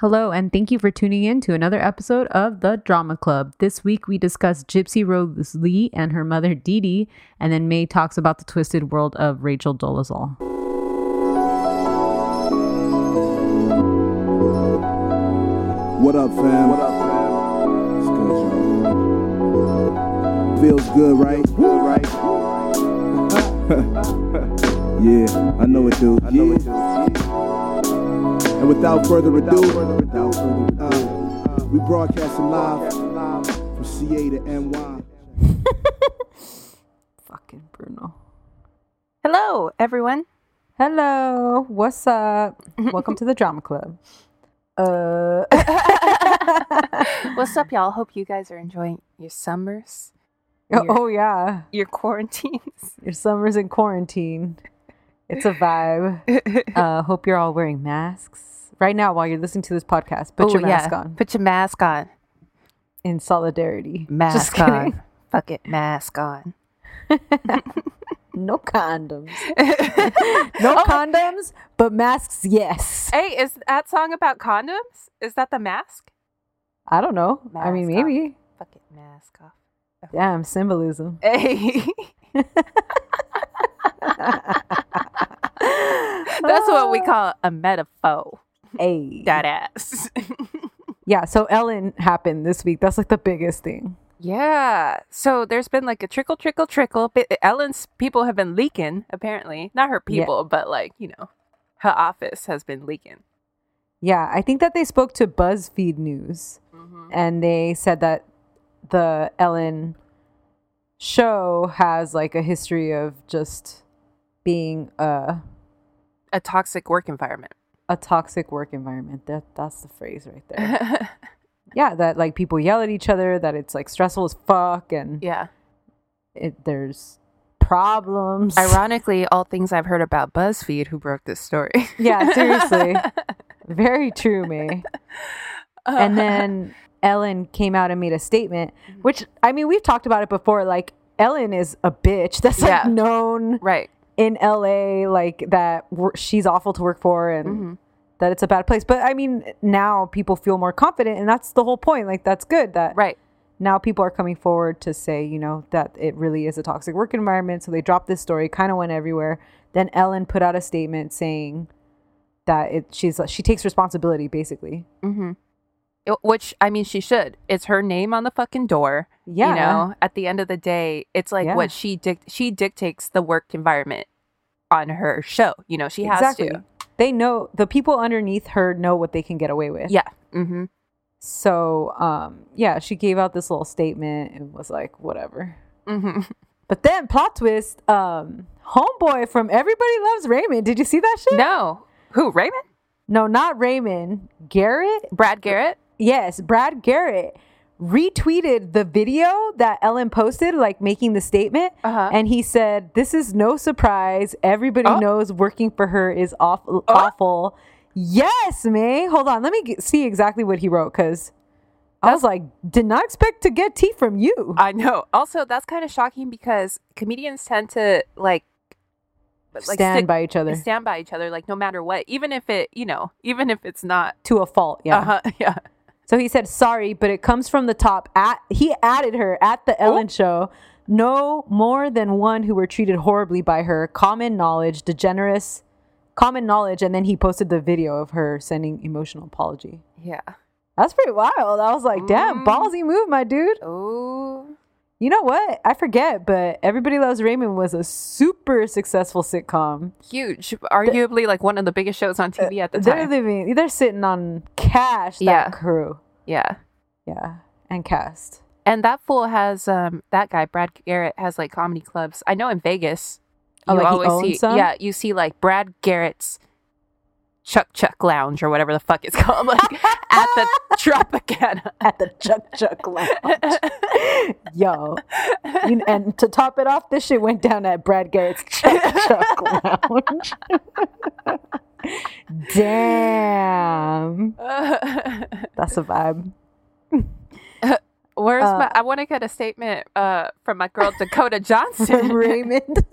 Hello, and thank you for tuning in to another episode of The Drama Club. This week we discuss Gypsy Rose Lee and her mother Dee Dee, and then May talks about the twisted world of Rachel Dolezal. What up, fam? What up, fam? It's good, y'all. Feels good, right? Good, right? yeah, I know it, dude. I know it, dude. And without further ado, uh, we broadcasting live from CA to NY. Fucking Bruno. Hello, everyone. Hello, what's up? Welcome to the Drama Club. Uh, What's up, y'all? Hope you guys are enjoying your summers, oh, Your- oh yeah, your quarantines. your summer's in quarantine. It's a vibe. Uh, hope you're all wearing masks right now while you're listening to this podcast. Put Ooh, your mask yeah. on Put your mask on. in solidarity. Mask on. Fuck it, mask on. No condoms. No Oh, condoms, but masks, yes. Hey, is that song about condoms? Is that the mask? I don't know. I mean, Mask off. maybe. Fuck it, mask off. Damn, symbolism. Hey, that's what we call a metaphor. Hey. That ass. Yeah, so Ellen happened this week. That's like the biggest thing. Yeah. So there's been like a trickle, trickle, trickle. Ellen's people have been leaking, apparently. Not her Yeah. people, but like, you know, her office has been leaking. Yeah, I think that they spoke to BuzzFeed News mm-hmm. and they said that the Ellen show has like a history of just being a A toxic work environment. a toxic work environment. That that's the phrase right there. yeah, that like people yell at each other, that it's like stressful as fuck and yeah. it, there's problems. Ironically, all things I've heard about BuzzFeed, who broke this story. Yeah, seriously. Very true, May. And then Ellen came out and made a statement, Mm-hmm. which I mean, we've talked about it before. Like Ellen is a bitch that's like Yeah. known right. In LA, like that she's awful to work for and Mm-hmm. that it's a bad place. But I mean, now people feel more confident, and that's the whole point. Like that's good that Right. now people are coming forward to say, you know, that it really is a toxic work environment. So they dropped this story, kind of went everywhere. Then Ellen put out a statement saying that it she's she takes responsibility basically. Mm-hmm. Which, I mean, she should. It's her name on the fucking door. Yeah. You know, at the end of the day, it's like Yeah. what she dic- she dictates the work environment on her show. You know, she has exactly. to. They know the people underneath her know what they can get away with. Yeah. Mm-hmm. So, um, yeah, she gave out this little statement and was like, whatever. Mm-hmm. But then plot twist, um, homeboy from Everybody Loves Raymond. Did you see that shit? No. Who? Raymond? No, not Raymond. Garrett? Brad Garrett? Yes, Brad Garrett retweeted the video that Ellen posted, like making the statement. Uh-huh. And he said, This is no surprise. Everybody Oh. knows working for her is awful. awful. Yes, May. Hold on. Let me get, see exactly what he wrote because I was like, Did not expect to get tea from you. I know. Also, that's kind of shocking because comedians tend to like like Stand stick- by each other stand by each other, like no matter what, even if it, you know, even if it's not. to a fault. Yeah. Uh-huh, yeah. So he said, sorry, but it comes from the top. At He added her at the Ellen show. No more than one who were treated horribly by her. Common knowledge, degenerate, common knowledge. And then he posted the video of her sending emotional apology. Yeah. That's pretty wild. I was like, damn, Mm. ballsy move, my dude. Oh. You know what? I forget, but Everybody Loves Raymond was a super successful sitcom. Huge. Arguably like one of the biggest shows on TV at the They're time. living, they're sitting on cash, that Yeah. crew. yeah. Yeah. And cast. And that fool has um that guy Brad Garrett has like comedy clubs. I know in Vegas. Oh, like he owns see some? yeah, you see like Brad Garrett's Chuck Chuck Lounge or whatever the fuck it's called, like at the Tropicana. at the Chuck Chuck Lounge. Yo. You- and to top it off, this shit went down at Brad Garrett's Chuck Chuck Lounge. Damn. That's a vibe. Where's Uh, my? I want to get a statement uh, from my girl Dakota Johnson. Raymond.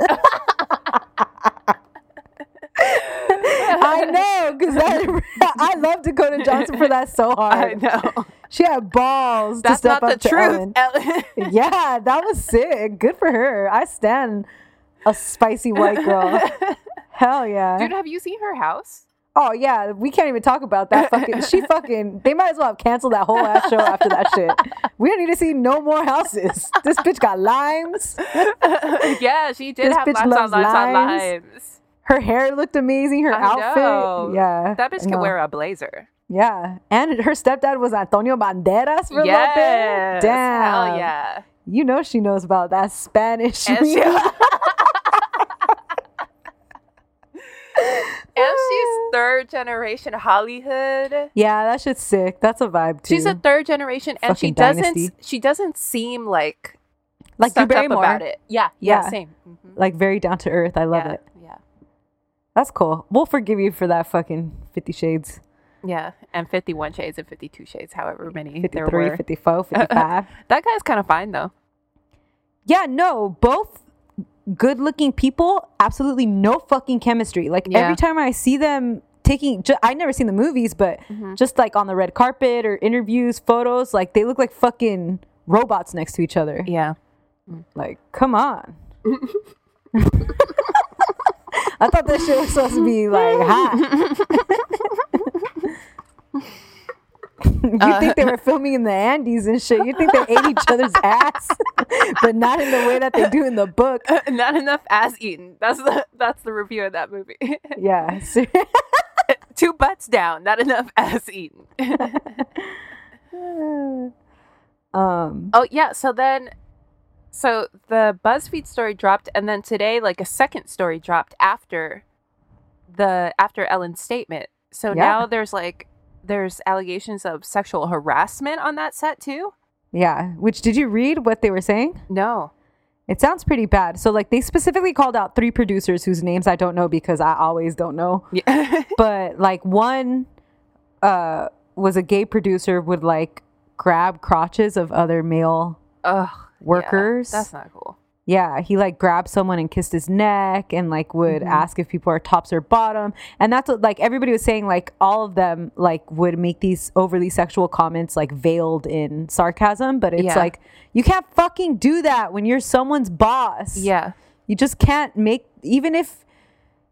I know, because I love Dakota Johnson for that so hard. I know. She had balls That's to step not the up to truth, Ellen. Ellen. Yeah, that was sick. Good for her. I stand a spicy white girl. Hell yeah. Dude, have you seen her house? Oh yeah, we can't even talk about that fucking. She fucking. They might as well have canceled that whole ass show after that shit. We don't need to see no more houses. This bitch got limes. yeah, she did This have bitch limes on limes on limes. Her hair looked amazing. Her I outfit. know. Yeah, That bitch could wear a blazer. Yeah, and her stepdad was Antonio Banderas for a little Yes. bit. Damn. Hell yeah. You know she knows about that Spanish. And, she- and she's third generation Hollywood. yeah, that shit's sick. That's a vibe too. She's a third generation, and she doesn't. dynasty. She doesn't seem like like up Barrymore. about it. Yeah, yeah, Yeah. same. Mhm. Like very down to earth. I love yeah, it. That's cool. We'll forgive you for that fucking Fifty Shades. yeah, and fifty-one shades and fifty-two shades, however many there were. 54, 55. That guy's kind of fine though. yeah, no, both good looking people, absolutely no fucking chemistry. Like Yeah. every time I see them taking, ju- I never seen the movies, but Mm-hmm. just like on the red carpet or interviews, photos, like they look like fucking robots next to each other. Yeah. Like, come on. I thought that shit was supposed to be like hot. you Uh, think they were filming in the Andes and shit. You think they ate each other's ass, but not in the way that they do in the book. Not enough ass eaten. That's the that's the review of that movie. Yeah. Two butts down. Not enough ass eaten. um. Oh yeah, so then so the BuzzFeed story dropped and then today like a second story dropped after the after Ellen's statement. So Yeah. now there's like there's allegations of sexual harassment on that set too? Yeah. Which did you read what they were saying? No. It sounds pretty bad. So like they specifically called out three producers whose names I don't know because I always don't know. Yeah. but like one uh was a gay producer would like grab crotches of other male Ugh. Yeah, Workers. that's not cool. yeah he like grabbed someone and kissed his neck and like would Mhm. ask if people are tops or bottom and that's what like everybody was saying like all of them like would make these overly sexual comments like veiled in sarcasm but it's Yeah. like you can't fucking do that when you're someone's boss Yeah. you just can't make even if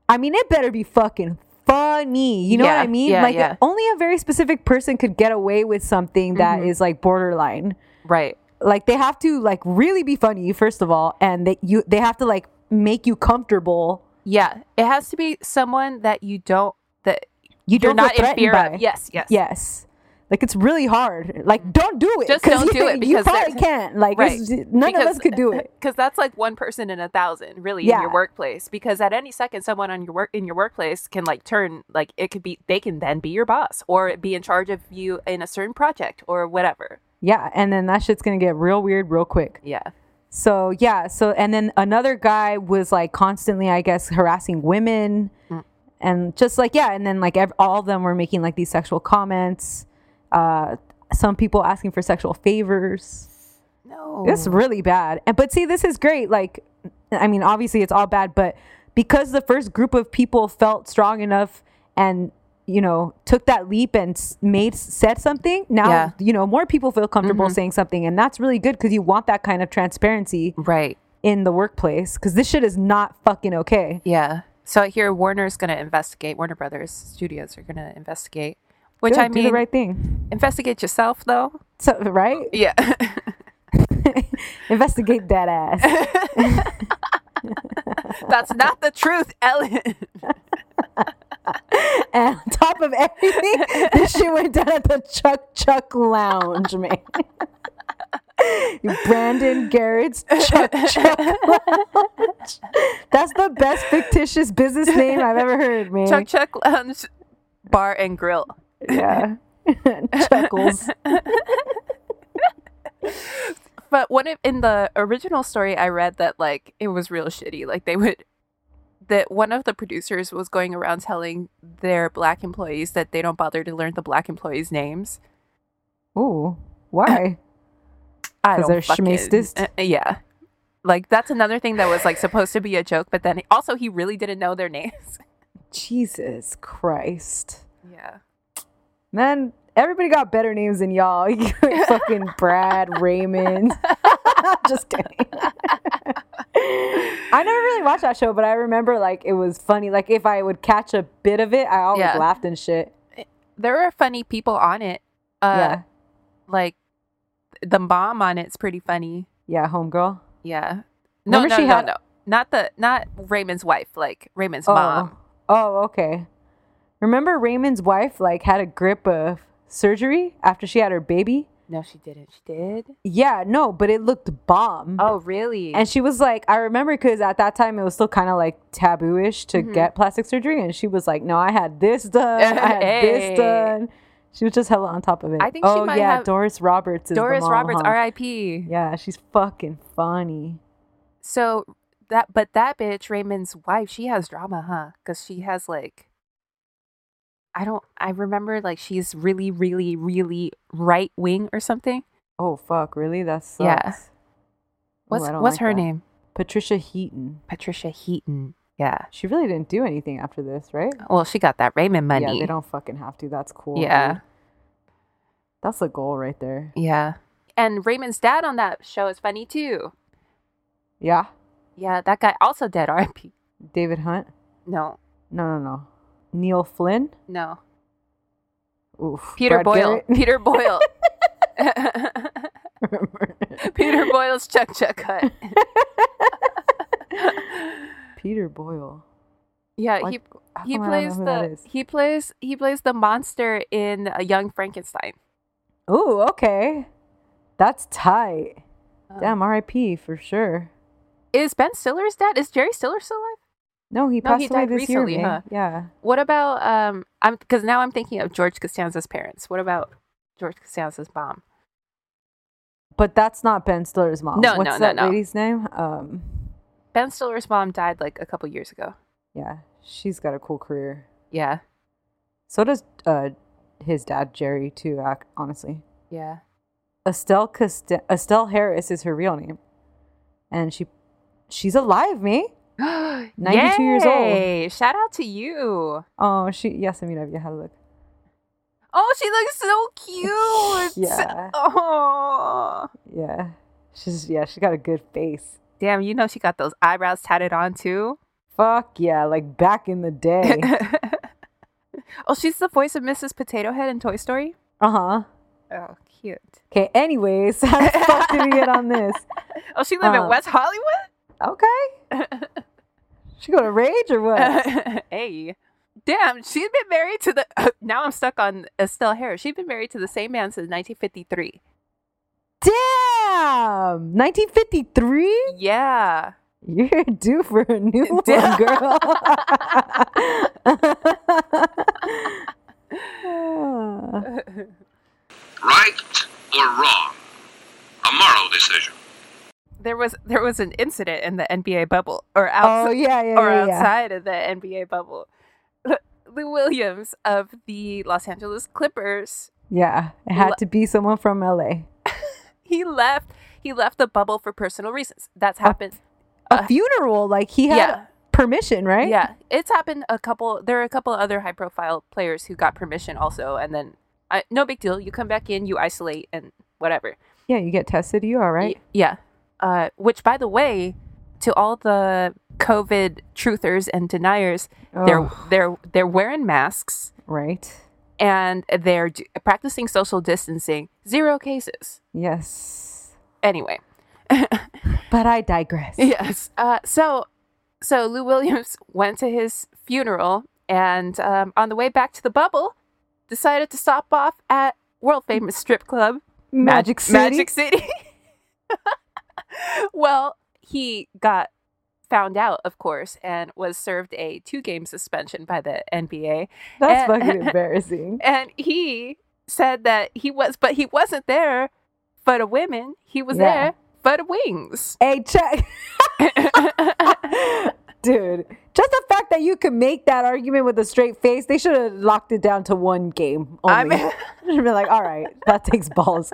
I mean it better be fucking funny. You know what I mean? yeah, like yeah. only a very specific person could get away with something that is Mhm. like borderline. Right. Like they have to like really be funny first of all and they you they have to like make you comfortable. Yeah. It has to be someone that you don't that You you're don't not in fear by. of. Yes, yes. Yes. Like it's really hard. Like don't do it. Just don't you, do it you because probably can't. Like Right. none of us could do it. because that's like one person in a thousand really in your workplace because at any second someone on your work in your workplace can like turn like it could be they can then be your boss or be in charge of you in a certain project or whatever Yeah, and then that shit's gonna get real weird real quick. yeah So yeah, so and then another guy was like constantly, I guess, harassing women, Mm. and just like yeah, and then like ev- all of them were making like these sexual comments. Uh, some people asking for sexual favors. no It's really bad. And but see, this is great. Like, I mean, obviously it's all bad, but because the first group of people felt strong enough and you know took that leap and made said something, now Yeah. you know more people feel comfortable Mhm. saying something, and that's really good because you want that kind of transparency right in the workplace because this shit is not fucking okay. yeah so I hear warner's gonna investigate warner brothers studios are gonna investigate which Good, i mean the right thing. investigate yourself though So right, yeah investigate that ass. that's not the truth ellen and on top of everything, this shit went down at the Chuck Chuck Lounge, man. Brandon Garrett's Chuck Chuck Lounge. That's the best fictitious business name I've ever heard, man. chuck chuck lounge bar and grill yeah. Chuckles. But one of in the original story, I read that like it was real shitty. Like they would that one of the producers was going around telling their black employees that they don't bother to learn the black employees' names. Ooh, why? I 'Cause don't they're fucking- uh, yeah, like that's another thing that was like supposed to be a joke, but then also he really didn't know their names. Jesus Christ. Yeah. Man, everybody got better names than y'all. You fucking Brad, Raymond. Just kidding. I never really watched that show, but I remember like it was funny. Like if I would catch a bit of it, I always Yeah. laughed and shit. There are funny people on it. Uh, yeah. Like the mom on it's pretty funny. Yeah, homegirl. Yeah. No, Remember no, she no, had- no. Not the not Raymond's wife, like Raymond's Oh. mom. Oh, okay. Remember Raymond's wife like had a grip of surgery after she had her baby? No, she didn't. She did. Yeah, no, but it looked bomb. Oh, really? And she was like, I remember because at that time it was still kind of like taboo-ish to Mhm. get plastic surgery, and she was like, "No, I had this done, I had Hey. this done." She was just hella on top of it. I think she oh might yeah, have- Doris Roberts is the Doris mom, Roberts, huh? R.I.P. Yeah, she's fucking funny. So that, but that bitch, Raymond's wife, she has drama, huh? Because she has like, I don't, I remember like she's really, really, really right wing or something. Oh fuck, really? That sucks. Yeah. What's don't what's like her that. name? Patricia Heaton. Patricia Heaton. Yeah. She really didn't do anything after this, right? Well, she got that Raymond money. Yeah, they don't fucking have to. That's cool. Yeah. dude. That's a goal right there. Yeah. And Raymond's dad on that show is funny too. Yeah. Yeah, that guy also dead. R.I.P. David Hunt? No, No, no, no. Neil Flynn? no. Oof. Peter Brad Boyle. Garrett? Peter Boyle. Peter Boyle's Chuck Chuck Hut. Peter Boyle. Yeah, Like, he he come I don't know plays the he plays he plays the monster in a Young Frankenstein. Ooh, okay. That's tight. Uh, Damn, R.I.P. for sure. Is Ben Stiller's dad? Is Jerry Stiller still alive? No, he No, passed he away died this recently, year, huh? Yeah. What about um? I'm because now I'm thinking of George Costanza's parents. What about George Costanza's mom? But that's not Ben Stiller's mom. No, What's no, no, that no. lady's name? Um, Ben Stiller's mom died like a couple years ago. yeah, she's got a cool career. Yeah, So does uh his dad Jerry too. Honestly, yeah. Estelle Costa- Estelle Harris is her real name, and she she's alive, me. 92 years old. Yay! Shout out to you. Oh, she yes, I mean I've had a look. Oh, she looks so cute. Yeah. Oh. Yeah, she's yeah, she got a good face. Damn, you know she got those eyebrows tatted on too. Fuck yeah, like back in the day. oh, she's the voice of Mrs. Potato Head in Toy Story. uh huh. Oh, cute. Okay. Anyways, how the fuck did we get on this? Oh, she live Uh, in West Hollywood. Okay. She gonna Rage or what? hey, damn, she's been married to the. now I'm stuck on Estelle Harris. She's been married to the same man since 1953. Damn! 1953? Yeah. You're due for a new one, Damn. girl. Right or wrong? A moral decision. There was there was an incident in the NBA bubble, or outside, oh, yeah, yeah, or yeah, outside of the NBA bubble. Lou Williams of the Los Angeles Clippers, Yeah, it had Le- to be someone from LA. he left. He left the bubble for personal reasons. That's happened. A Uh, funeral, like he had yeah. permission, right? Yeah, it's happened a couple. There are a couple other high profile players who got permission also, and then uh, no big deal. You come back in, you isolate, and whatever. Yeah, you get tested, you all right? Y- yeah. Uh, which, by the way, to all the COVID truthers and deniers, they're Oh, they're they're wearing masks right. and they're d- practicing social distancing. Zero cases. Yes. Anyway, But I digress. yes. Uh, so so Lou Williams went to his funeral, and um, on the way back to the bubble, decided to stop off at world famous strip club Magic City. Magic City. well, he got found out, of course, and was served a two game suspension by the NBA. That's And- fucking embarrassing. And he said that he was, but he wasn't there for the women. He was Yeah. there for the wings. Hey, check. Dude, just the fact that you could make that argument with a straight face, they should have locked it down to one game only. I mean- should be like, all right, that takes balls.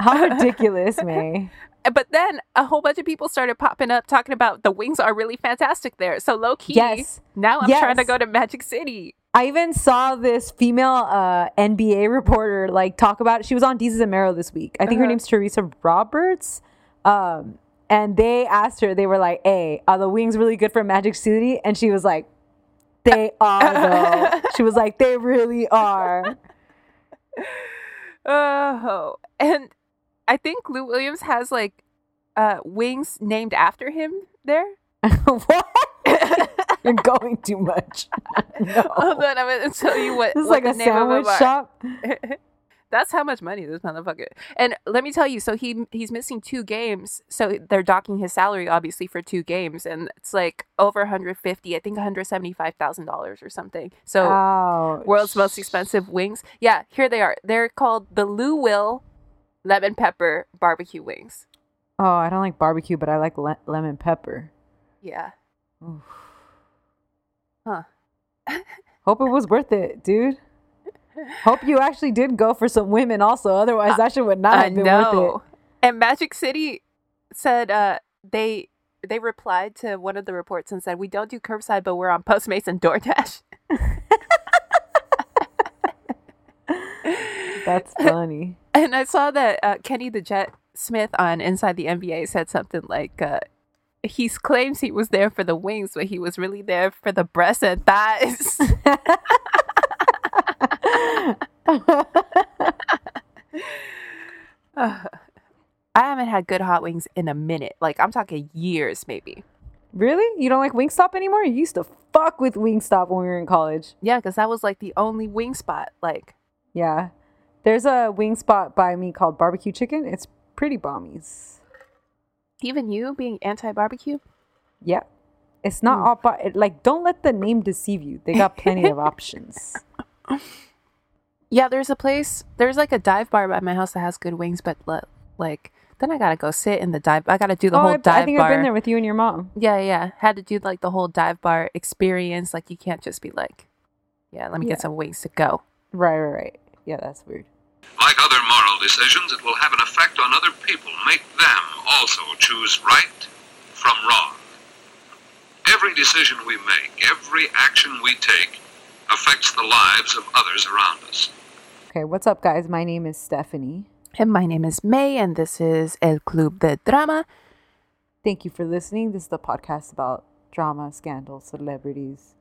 How ridiculous, May. but then a whole bunch of people started popping up talking about the wings are really fantastic there. So low key, Yes. now I'm trying to go to Magic City. I even saw this female uh, NBA reporter like talk about it. She was on Desus and Mero this week. I think her Uh-huh. name's Teresa Roberts. Um, and they asked her, they were like, "Hey, are the wings really good for Magic City?" And she was like, "They are though." she was like, "They really are." Oh, and I think Lou Williams has like uh, wings named after him there. what? You're going too much. no. Hold on, I'm gonna tell you what. This is like the a name of them sandwich shop. That's how much money this motherfucker. And let me tell you, so he he's missing two games, so they're docking his salary obviously for two games, and it's like over 150, I think 175 thousand dollars or something. So Ouch. world's most expensive wings. Yeah, here they are. They're called the Lou Will lemon pepper barbecue wings. Oh, I don't like barbecue, but I like le- lemon pepper. Yeah. Oof. Huh. Hope it was worth it, dude. Hope you actually did go for some women also. Otherwise, that shit would not I have been worth it. And Magic City said uh they they replied to one of the reports and said we don't do curbside, but we're on Postmates and DoorDash. it. That's funny. And I saw that uh, Kenny the Jet Smith on Inside the NBA said something like, uh, he claims he was there for the wings, but he was really there for the breasts and thighs. Uh, I haven't had good hot wings in a minute. Like, I'm talking years, maybe. really? You don't like Wingstop anymore? You used to fuck with Wingstop when we were in college. Yeah, because that was like the only wing spot. Like, Yeah. There's a wing spot by me called Barbecue Chicken. It's pretty bombies. even you being anti barbecue? Yeah. It's not Hmm. all, it, like, don't let the name deceive you. They got plenty of options. Yeah, there's a place. There's like a dive bar by my house that has good wings, but le- like then I gotta go sit in the dive. I gotta do the oh, whole I, dive I think bar. I've been there with you and your mom. Yeah, yeah. Had to do like the whole dive bar experience. Like you can't just be like, yeah, let me Yeah. get some wings to go. Right, right, right. Yeah, that's weird. Like other moral decisions, it will have an effect on other people, make them also choose right from wrong. Every decision we make, every action we take, affects the lives of others around us. Okay, what's up, guys? My name is Stephanie. And my name is May, and this is El Club de Drama. Thank you for listening. This is the podcast about drama, scandal, celebrities,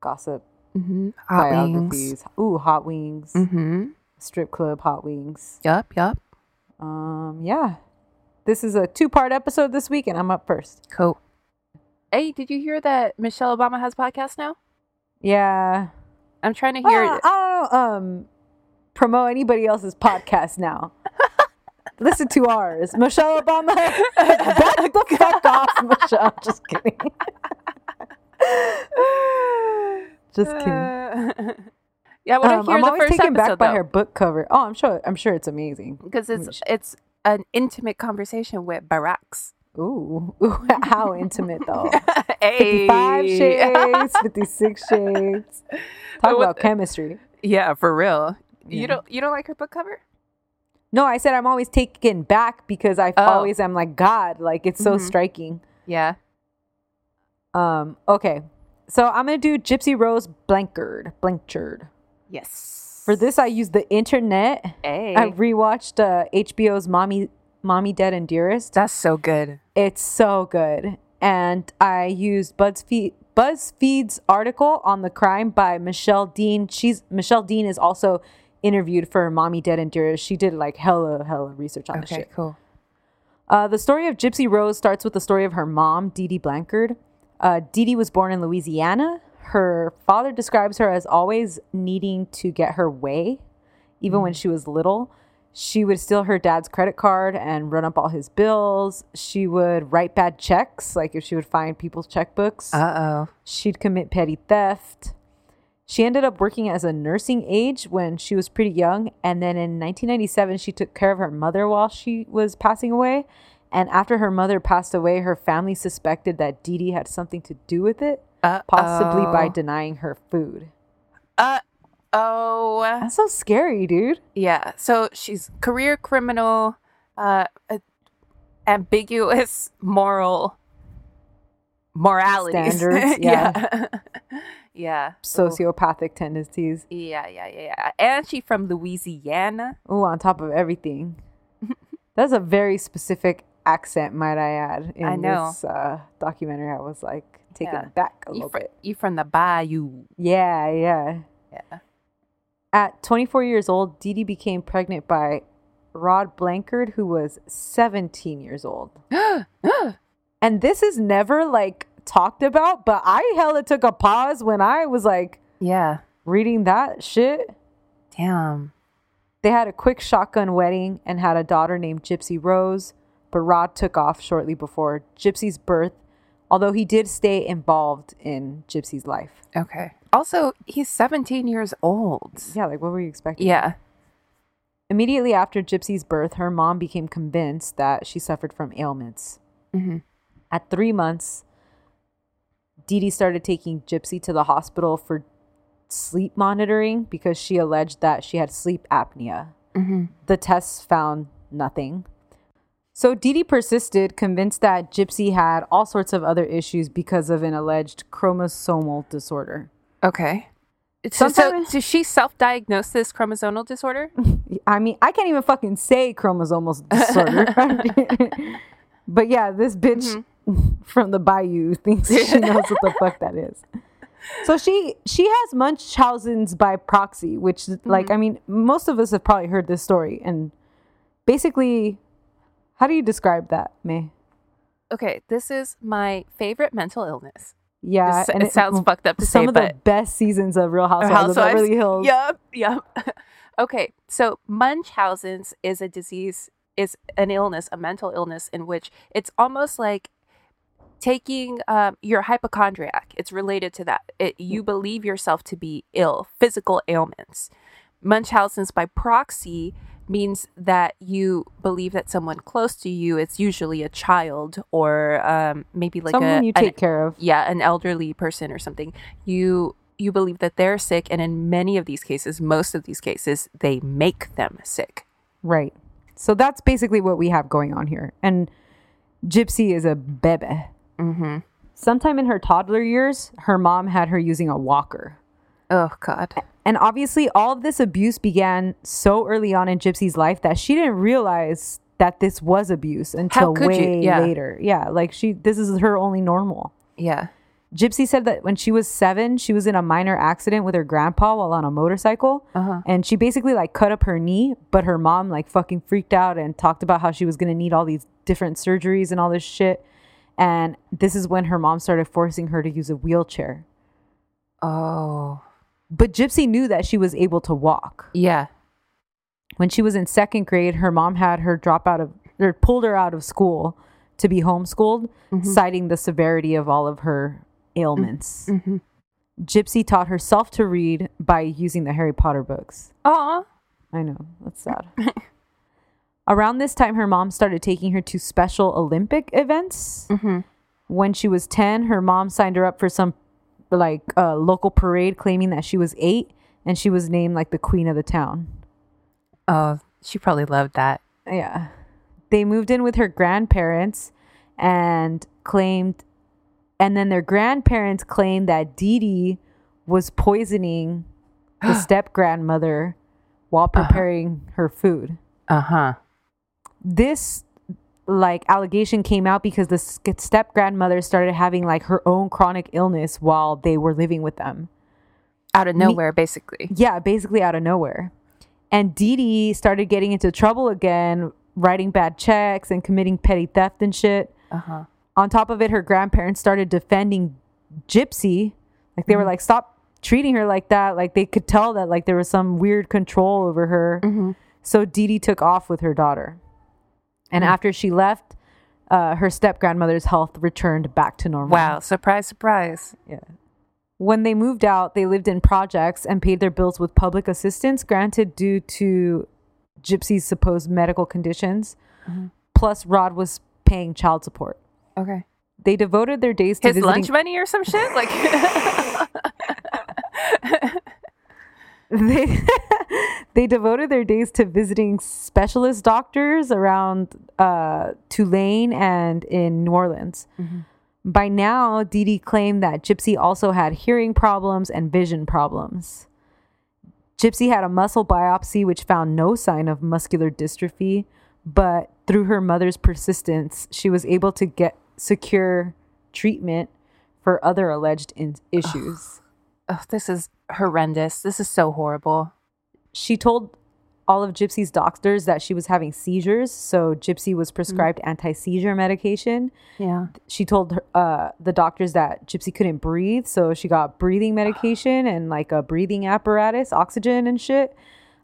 gossip, Mm-hmm. Hot biographies. wings. Ooh, hot wings. Mm-hmm. Strip club, hot wings. Yup, yup. Um, yeah. This is a two-part episode this week, and I'm up first. Cool. Hey, did you hear that Michelle Obama has a podcast now? Yeah. I'm trying to hear Uh, it. I don't um promote anybody else's podcast now. Listen to ours. Michelle Obama. Back the fuck off, Michelle. Just kidding. Just kidding. Yeah, I want to Um, hear I'm the always first taken back by though. her book cover. Oh, I'm sure. I'm sure it's amazing. because it's it's an intimate conversation with Barracks. Ooh, Ooh how intimate though. hey. 55 shades, 56 shades. Talk about chemistry. Yeah, for real. Yeah. You don't you don't like her book cover? No, I said I'm always taken back because I Oh. always am like God. Like it's so Mhm. striking. Yeah. Um. Okay. So I'm gonna do Gypsy Rose Blanchard. Blanchard. Yes. For this, I used the internet. hey, I rewatched uh, HBO's "Mommy, Mommy Dead and Dearest." that's so good. It's so good. And I used BuzzFeed BuzzFeed's article on the crime by Michelle Dean. She's Michelle Dean is also interviewed for Mommy Dead and Dearest. She did like hella hella research on the Okay, shit. cool. Uh, the story of Gypsy Rose starts with the story of her mom, Dee Dee Blanchard. Uh, Dee Dee was born in Louisiana. Her father describes her as always needing to get her way, even when she was little. She would steal her dad's credit card and run up all his bills. She would write bad checks, like if she would find people's checkbooks. Uh oh. She'd commit petty theft. She ended up working as a nursing aide when she was pretty young. And then in 1997, she took care of her mother while she was passing away. And after her mother passed away, her family suspected that Dee Dee had something to do with it, possibly by denying her food. Uh oh. That's so scary, dude. Yeah. So she's career criminal. Uh, uh, ambiguous moral moralities. Standards, yeah. yeah. Sociopathic tendencies. Yeah, yeah, yeah, yeah. And she from Louisiana. Oh, on top of everything. That's a very specific accent, might I add. In I know. This uh, documentary, I was like taken Yeah. back a You, little fr- bit. you from the bayou. Yeah, yeah. Yeah. At 24 years old, Dee Dee became pregnant by Rod Blanchard, who was 17 years old. and this is never like talked about, but I hella took a pause when I was like yeah. reading that shit. Damn. They had a quick shotgun wedding and had a daughter named Gypsy Rose, but Rod took off shortly before Gypsy's birth, although he did stay involved in Gypsy's life. Okay. Also, he's 17 years old. Yeah, like what were you expecting? Yeah. Immediately after Gypsy's birth, her mom became convinced that she suffered from ailments. Mhm. At three months, Dee Dee started taking Gypsy to the hospital for sleep monitoring because she alleged that she had sleep apnea. Mhm. The tests found nothing. So Dee persisted, convinced that Gypsy had all sorts of other issues because of an alleged chromosomal disorder. Okay. So, so she self-diagnose this chromosomal disorder? I mean, I can't even fucking say chromosomal disorder. but yeah, this bitch mm-hmm. from the bayou thinks she knows what the fuck that is. So she she has Munchausen's by proxy, which like mm-hmm. I mean, most of us have probably heard this story. And basically, how do you describe that, May? Okay, this is my favorite mental illness. Yeah, This- it sounds fucked up to some say, of the best seasons of Real Housewives, of Beverly Hills. Yep, yep. okay, so Munchausen's is a disease, is an illness, a mental illness in which it's almost like taking um, you're hypochondriac. It's related to that. It, you believe yourself to be ill, physical ailments. Munchausen's by proxy means that you believe that someone close to you, it's usually a child or um, maybe like Someone a you an- take care of. yeah an elderly person or something you you believe that they're sick and in many of these cases most of these cases they make them sick Right. So that's basically what we have going on here. And Gypsy is a bebe. mm-hmm. Sometime in her toddler years, her mom had her using a walker. oh god And obviously, all of this abuse began so early on in Gypsy's life that she didn't realize that this was abuse until way Yeah. later. Yeah, like she, this is her only normal. yeah Gypsy said that when she was seven, she was in a minor accident with her grandpa while on a motorcycle. Uh-huh. And she basically like cut up her knee, but her mom like fucking freaked out and talked about how she was going to need all these different surgeries and all this shit. And this is when her mom started forcing her to use a wheelchair. oh But Gypsy knew that she was able to walk. yeah When she was in second grade, her mom had her drop out of or pulled her out of school to be homeschooled, citing the severity of all of her ailments. mm-hmm. Gypsy taught herself to read by using the Harry Potter books. oh I know, that's sad. Around this time, her mom started taking her to special Olympic events. mm-hmm. When she was 10, her mom signed her up for some like uh, local parade claiming that she was eight and she was named like the queen of the town. oh she probably loved that Yeah. They moved in with her grandparents and claimed, and then their grandparents claimed that Dee Dee was poisoning the step grandmother while preparing her food. uh-huh This like allegation came out because the step grandmother started having like her own chronic illness while they were living with them. out of nowhere basically Yeah, basically out of nowhere. And Dee Dee started getting into trouble again, writing bad checks and committing petty theft and shit. uh-huh On top of it, her grandparents started defending Gypsy. Like they were like, stop treating her like that. Like they could tell that like there was some weird control over her. mm-hmm. So Dee Dee took off with her daughter. And after she left, uh, her step grandmother's health returned back to normal. wow surprise surprise Yeah. When they moved out, they lived in projects and paid their bills with public assistance granted due to Gypsy's supposed medical conditions. Mm-hmm. Plus, Rod was paying child support. okay They devoted their days to his visiting. lunch money or some shit like they, They devoted their days to visiting specialist doctors around uh, Tulane and in New Orleans. By now, Dee Dee claimed that Gypsy also had hearing problems and vision problems. Gypsy had a muscle biopsy which found no sign of muscular dystrophy, but through her mother's persistence, she was able to get secure treatment for other alleged in- issues. Ugh, this is horrendous. This is so horrible. She told all of Gypsy's doctors that she was having seizures, so Gypsy was prescribed anti-seizure medication. Yeah. She told her, uh, the doctors that Gypsy couldn't breathe, so she got breathing medication and like a breathing apparatus, oxygen and shit.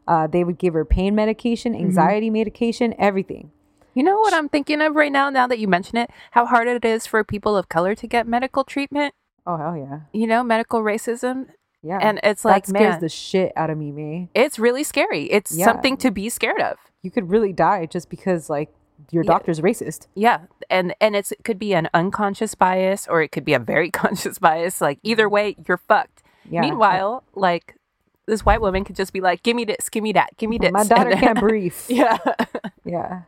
Uh, they would give her pain medication, anxiety medication, everything. You know what I'm thinking of right now, now that you mention it? How hard it is for people of color to get medical treatment. Oh hell yeah, You know, medical racism. Yeah. And it's that like, scares man, the shit out of me, May. it's really scary. It's Yeah. something to be scared of. You could really die just because like your Yeah. doctor's racist. Yeah, and and it's it could be an unconscious bias or it could be a very conscious bias. Like either way, you're fucked. Yeah. Meanwhile, like this white woman could just be like, "Give me this, give me that, give me this." my daughter then- can't breathe. yeah, Yeah.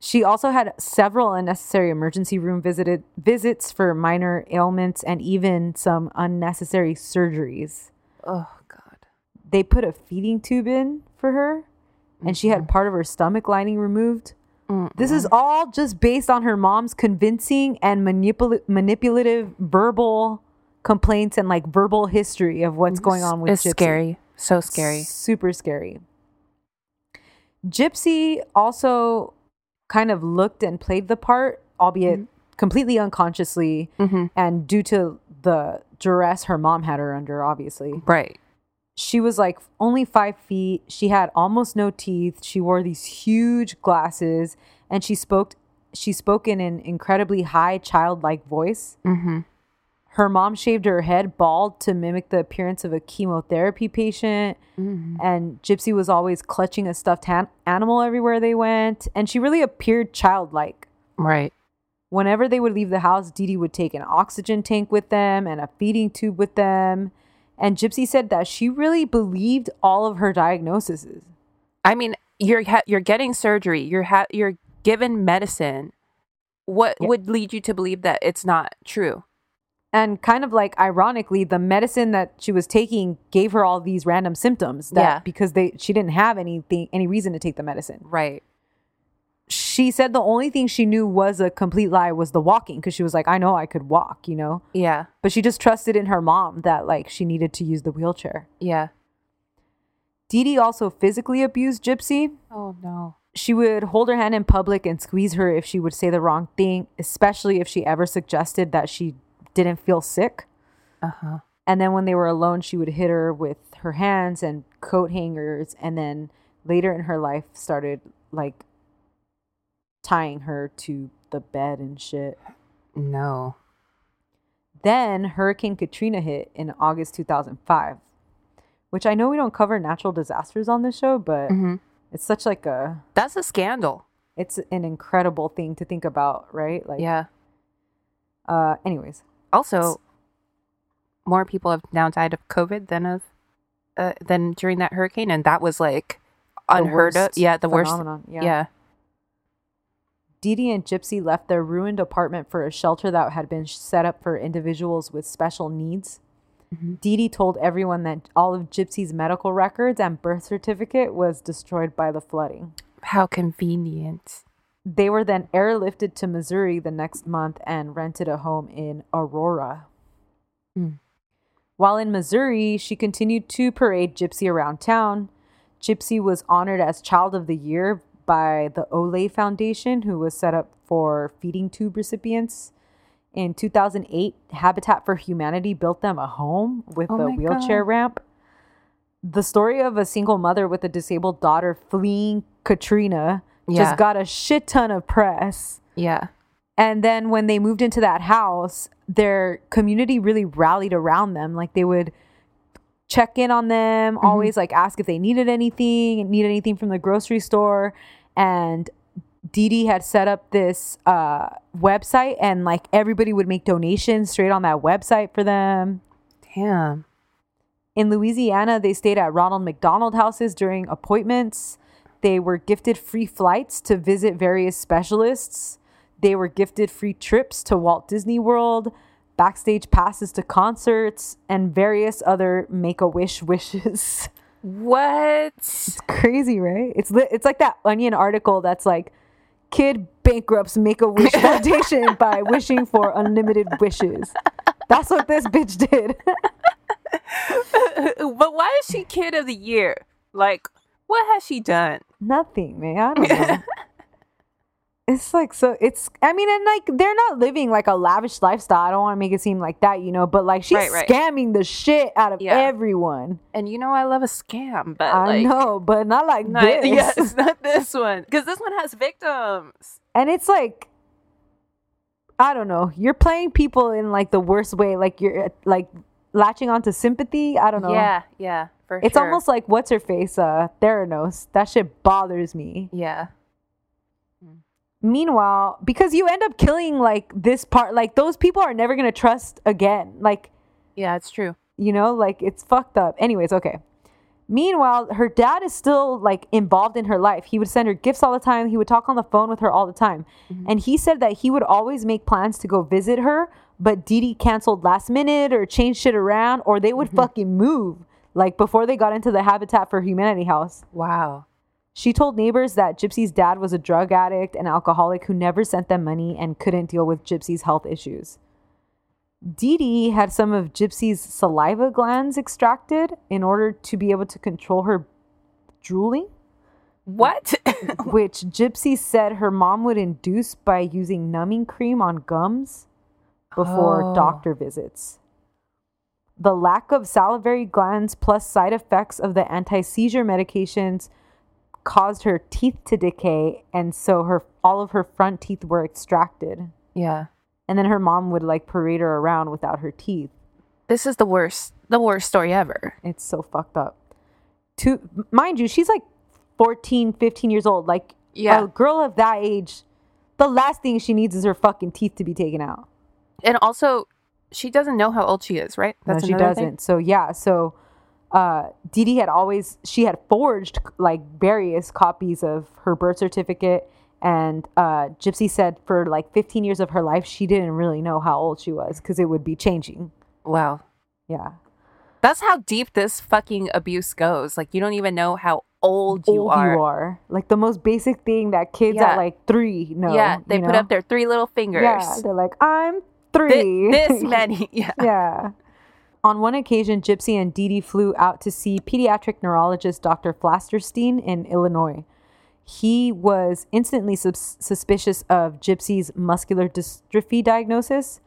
She also had several unnecessary emergency room visited visits for minor ailments and even some unnecessary surgeries. oh god. They put a feeding tube in for her and she had mm-hmm. part of her stomach lining removed. This is all just based on her mom's convincing and manipul- manipulative verbal complaints and like verbal history of what's going on with It's Gypsy. scary, so scary. Super scary. Gypsy also kind of looked and played the part, albeit completely unconsciously hmm and due to the duress her mom had her under, obviously. Right. She was like only five feet. She had almost no teeth. She wore these huge glasses and she spoke she spoke in an incredibly high childlike voice. hmm Her mom shaved her head bald to mimic the appearance of a chemotherapy patient. Mm-hmm. And Gypsy was always clutching a stuffed han- animal everywhere they went. And she really appeared childlike. Right. Whenever they would leave the house, Dee Dee would take an oxygen tank with them and a feeding tube with them. And Gypsy said that she really believed all of her diagnoses. I mean, you're ha- you're getting surgery. You're ha- you're given medicine. What Yeah. would lead you to believe that it's not true? And kind of like ironically, the medicine that she was taking gave her all these random symptoms that Yeah. because they she didn't have anything any reason to take the medicine. Right. she said the only thing she knew was a complete lie was the walking because she was like, I know I could walk, you know? Yeah. But she just trusted in her mom that like she needed to use the wheelchair. Yeah. Dee Dee also physically abused Gypsy. Oh no. She would hold her hand in public and squeeze her if she would say the wrong thing, especially if she ever suggested that she didn't feel sick. Uh huh. And then when they were alone, she would hit her with her hands and coat hangers. And then later in her life, started like tying her to the bed and shit. No. Then Hurricane Katrina hit in August 2005, which I know we don't cover natural disasters on this show, but hmm it's such like a That's a scandal. it's an incredible thing to think about, right? Like yeah. uh anyways. Also, more people have now died of COVID than of uh, than during that hurricane, and that was like unheard of. Yeah, the phenomenon, worst. Yeah. Dee Dee and Gypsy left their ruined apartment for a shelter that had been set up for individuals with special needs. Mhm. Dee Dee told everyone that all of Gypsy's medical records and birth certificate was destroyed by the flooding. How convenient. They were then airlifted to Missouri the next month and rented a home in Aurora. Hmm. While in Missouri, she continued to parade Gypsy around town. Gypsy was honored as Child of the Year by the Oley Foundation, who was set up for feeding tube recipients. In 2008, Habitat for Humanity built them a home with Oh a wheelchair God. ramp. The story of a single mother with a disabled daughter fleeing Katrina Yeah. just got a shit ton of press. Yeah. And then when they moved into that house, their community really rallied around them. Like they would check in on them, Mm-hmm. always like ask if they needed anything, need anything from the grocery store. And Dee Dee had set up this uh, website, and like everybody would make donations straight on that website for them. Damn. In Louisiana, they stayed at Ronald McDonald houses during appointments. They were gifted free flights to visit various specialists. They were gifted free trips to Walt Disney World, backstage passes to concerts, and various other make a wish wishes. What? It's crazy, right? It's li- it's like that Onion article that's like, kid bankrupts Make a Wish Foundation by wishing for unlimited wishes. That's what this bitch did. but why is she kid of the year? Like, what has she done? Nothing, man. I don't know. it's like so. It's. I mean, and like they're not living like a lavish lifestyle. I don't want to make it seem like that, you know. But like she's Right, right. scamming the shit out of Yeah. everyone. And you know I love a scam, but I like, know, but not like Not, this. yes, not this one, because this one has victims. and it's like i don't know you're playing people in like the worst way like you're like latching onto sympathy? I don't know. Yeah, yeah, for it's sure. almost like what's her face? Uh theranos. That shit bothers me. Yeah, meanwhile because you end up killing like this part like those people are never gonna trust again. Like yeah, it's true. you know like it's fucked up. Anyways okay meanwhile her dad is still like involved in her life. He would send her gifts all the time. He would talk on the phone with her all the time. Mm-hmm. And he said that he would always make plans to go visit her but Dee canceled last minute or changed shit around or they would mm-hmm. fucking move like before they got into the habitat for humanity house. Wow. she told neighbors that Gypsy's dad was a drug addict and alcoholic who never sent them money and couldn't deal with Gypsy's health issues. Dee Dee had some of Gypsy's saliva glands extracted in order to be able to control her drooling, What? which Gypsy said her mom would induce by using numbing cream on gums before Oh. doctor visits. The lack of salivary glands plus side effects of the anti seizure medications caused her teeth to decay, and so her all of her front teeth were extracted. yeah. And then her mom would like parade her around without her teeth. This is the worst, the worst story ever. It's so fucked up. To mind you, she's like 14, 15 years old. Like Yeah. a girl of that age, the last thing she needs is her fucking teeth to be taken out. And also, she doesn't know how old she is, right? That's no, she doesn't. thing? So yeah, so uh Dee Dee had always she had forged like various copies of her birth certificate and uh Gypsy said for like 15 years of her life she didn't really know how old she was because it would be changing. Wow. Yeah. That's how deep this fucking abuse goes. Like, you don't even know how old you old are. you are. Like the most basic thing that kids Yeah. at like 3 know. yeah, they put know? up their three little fingers. Yeah, they're like I'm Thi- 3. this many. Yeah. yeah. On one occasion, Gypsy and Dee Dee flew out to see pediatric neurologist Dr. Flasterstein in Illinois. He was instantly sus- suspicious of Gypsy's muscular dystrophy diagnosis.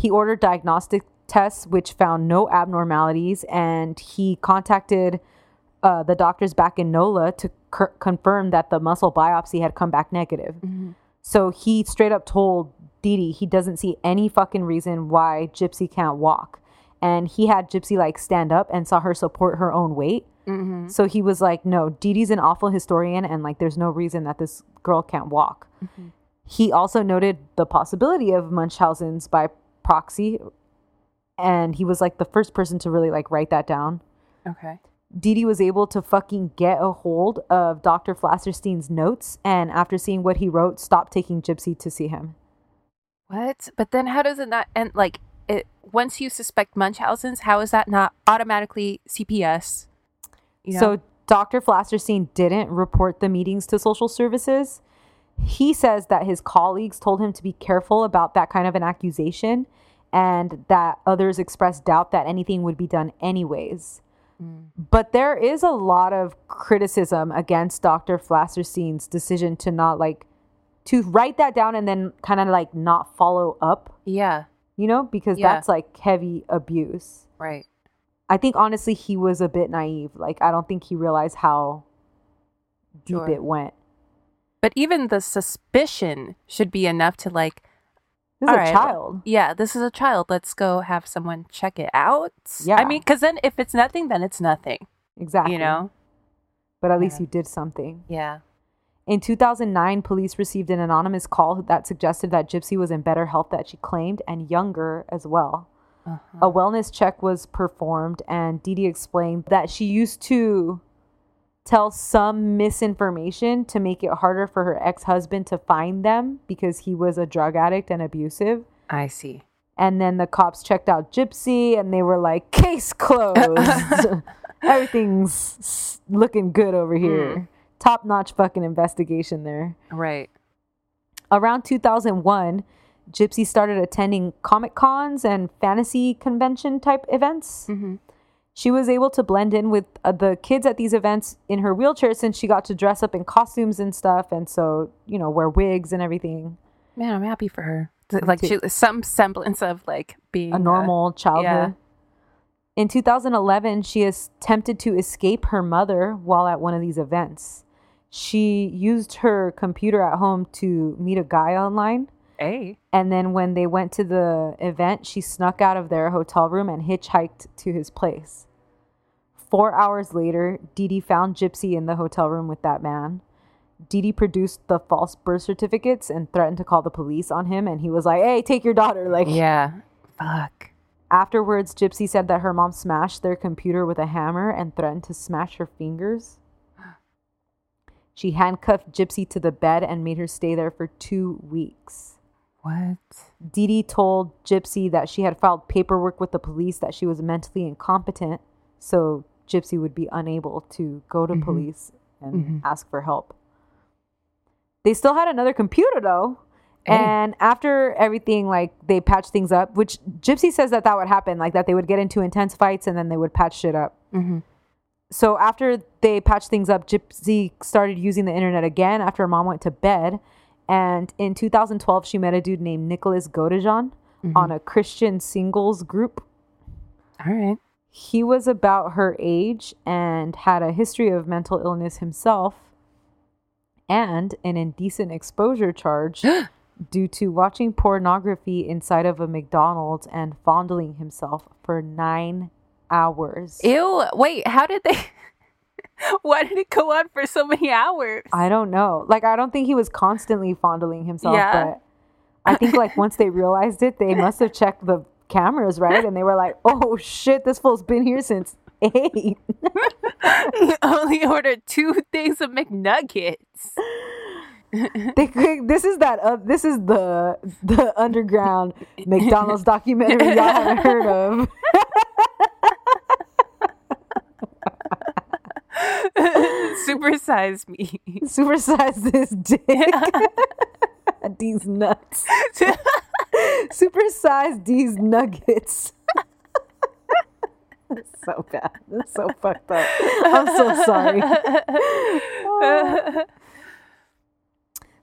He ordered diagnostic tests, which found no abnormalities, and he contacted uh, the doctors back in NOLA to cur- confirm that the muscle biopsy had come back negative. So he straight up told Dee he doesn't see any fucking reason why Gypsy can't walk. And he had Gypsy like stand up and saw her support her own weight. Mm-hmm. So he was like, no, Dee Dee's an awful historian and like there's no reason that this girl can't walk. He also noted the possibility of Munchausen's by proxy. And he was like the first person to really like write that down. Okay. Dee Dee was able to fucking get a hold of Dr. Flasterstein's notes, and after seeing what he wrote, stopped taking Gypsy to see him. What? But then how does it not end? Like, it once you suspect Munchausen's, how is that not automatically CPS? You know? So Dr. Flasterstein didn't report the meetings to social services. He says that his colleagues told him to be careful about that kind of an accusation and that others expressed doubt that anything would be done anyways. Mm. But there is a lot of criticism against Dr. Flasterstein's decision to not like to write that down and then kind of like not follow up, yeah, you know, because Yeah. that's like heavy abuse. right. I think honestly he was a bit naive. Like I don't think he realized how deep Sure. it went. But even the suspicion should be enough to like, This is a right, child. yeah, this is a child. Let's go have someone check it out. Yeah. I mean, because then if it's nothing, then it's nothing. Exactly. You know? But at least Yeah. you did something. Yeah. In 2009, police received an anonymous call that suggested that Gypsy was in better health than she claimed and younger as well. Uh-huh. A wellness check was performed, and Dee Dee explained that she used to tell some misinformation to make it harder for her ex husband to find them because he was a drug addict and abusive. I see. And then the cops checked out Gypsy and they were like, case closed. Everything's looking good over here. Top notch fucking investigation there. Right. Around 2001, Gypsy started attending Comic Cons and fantasy convention type events. Mm-hmm. She was able to blend in with uh, the kids at these events in her wheelchair since she got to dress up in costumes and stuff. And so, you know, wear wigs and everything. Man, I'm happy for her. Like she, some semblance of like being a normal childhood. In 2011, she is tempted to escape her mother while at one of these events. She used her computer at home to meet a guy online. Hey. And then when they went to the event, she snuck out of their hotel room and hitchhiked to his place. Four hours later, Dee Dee found Gypsy in the hotel room with that man. Dee Dee produced the false birth certificates and threatened to call the police on him. And he was like, hey, take your daughter. Like, Yeah. Fuck. Afterwards, Gypsy said that her mom smashed their computer with a hammer and threatened to smash her fingers. She handcuffed Gypsy to the bed and made her stay there for two weeks. What? Dee Dee told Gypsy that she had filed paperwork with the police that she was mentally incompetent, so Gypsy would be unable to go to police and ask for help. They still had another computer though. Hey. And after everything, like they patched things up, which Gypsy says that that would happen, like that they would get into intense fights and then they would patch shit up. Mhm. So after they patched things up, Gypsy started using the internet again after mom went to bed. And in 2012, she met a dude named Nicholas Godejohn mm-hmm. on a Christian singles group. All right. He was about her age and had a history of mental illness himself and an indecent exposure charge due to watching pornography inside of a McDonald's and fondling himself for nine hours. Ew. Wait, how did they? Why did it go on for so many hours? I don't know. Like, I don't think he was constantly fondling himself, Yeah. but I think, like, once they realized it, they must have checked the cameras, right? And they were like, oh shit, this fool's been here since eight. He only ordered two things of McNuggets. they, this is that, uh, this is the, the underground McDonald's documentary y'all haven't heard of. Supersize me. Supersize this dick. these nuts. Supersize these nuggets. So bad. That's so fucked up. I'm so sorry.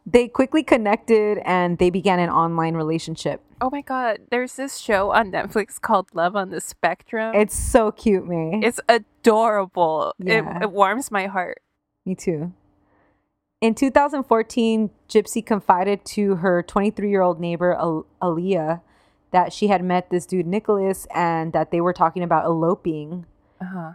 They quickly connected and they began an online relationship. oh my god, there's this show on Netflix called Love on the Spectrum. It's so cute, me. it's adorable. Yeah. It, it warms my heart. Me too. In 2014, Gypsy confided to her 23 year old neighbor, Al- Aaliyah, that she had met this dude, Nicholas, and that they were talking about eloping. Uh-huh.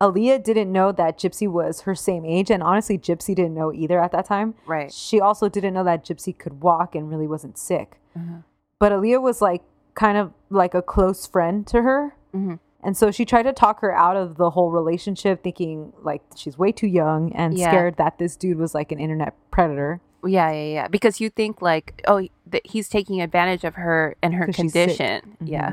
Aaliyah didn't know that Gypsy was her same age, and honestly, Gypsy didn't know either at that time. Right. She also didn't know that Gypsy could walk and really wasn't sick. Mhm. But Aaliyah was like kind of like a close friend to her. Mhm. And so she tried to talk her out of the whole relationship, thinking like she's way too young and Yeah. scared that this dude was like an internet predator. Yeah, yeah, yeah. Because you think like, oh, that he's taking advantage of her and her condition. Yeah.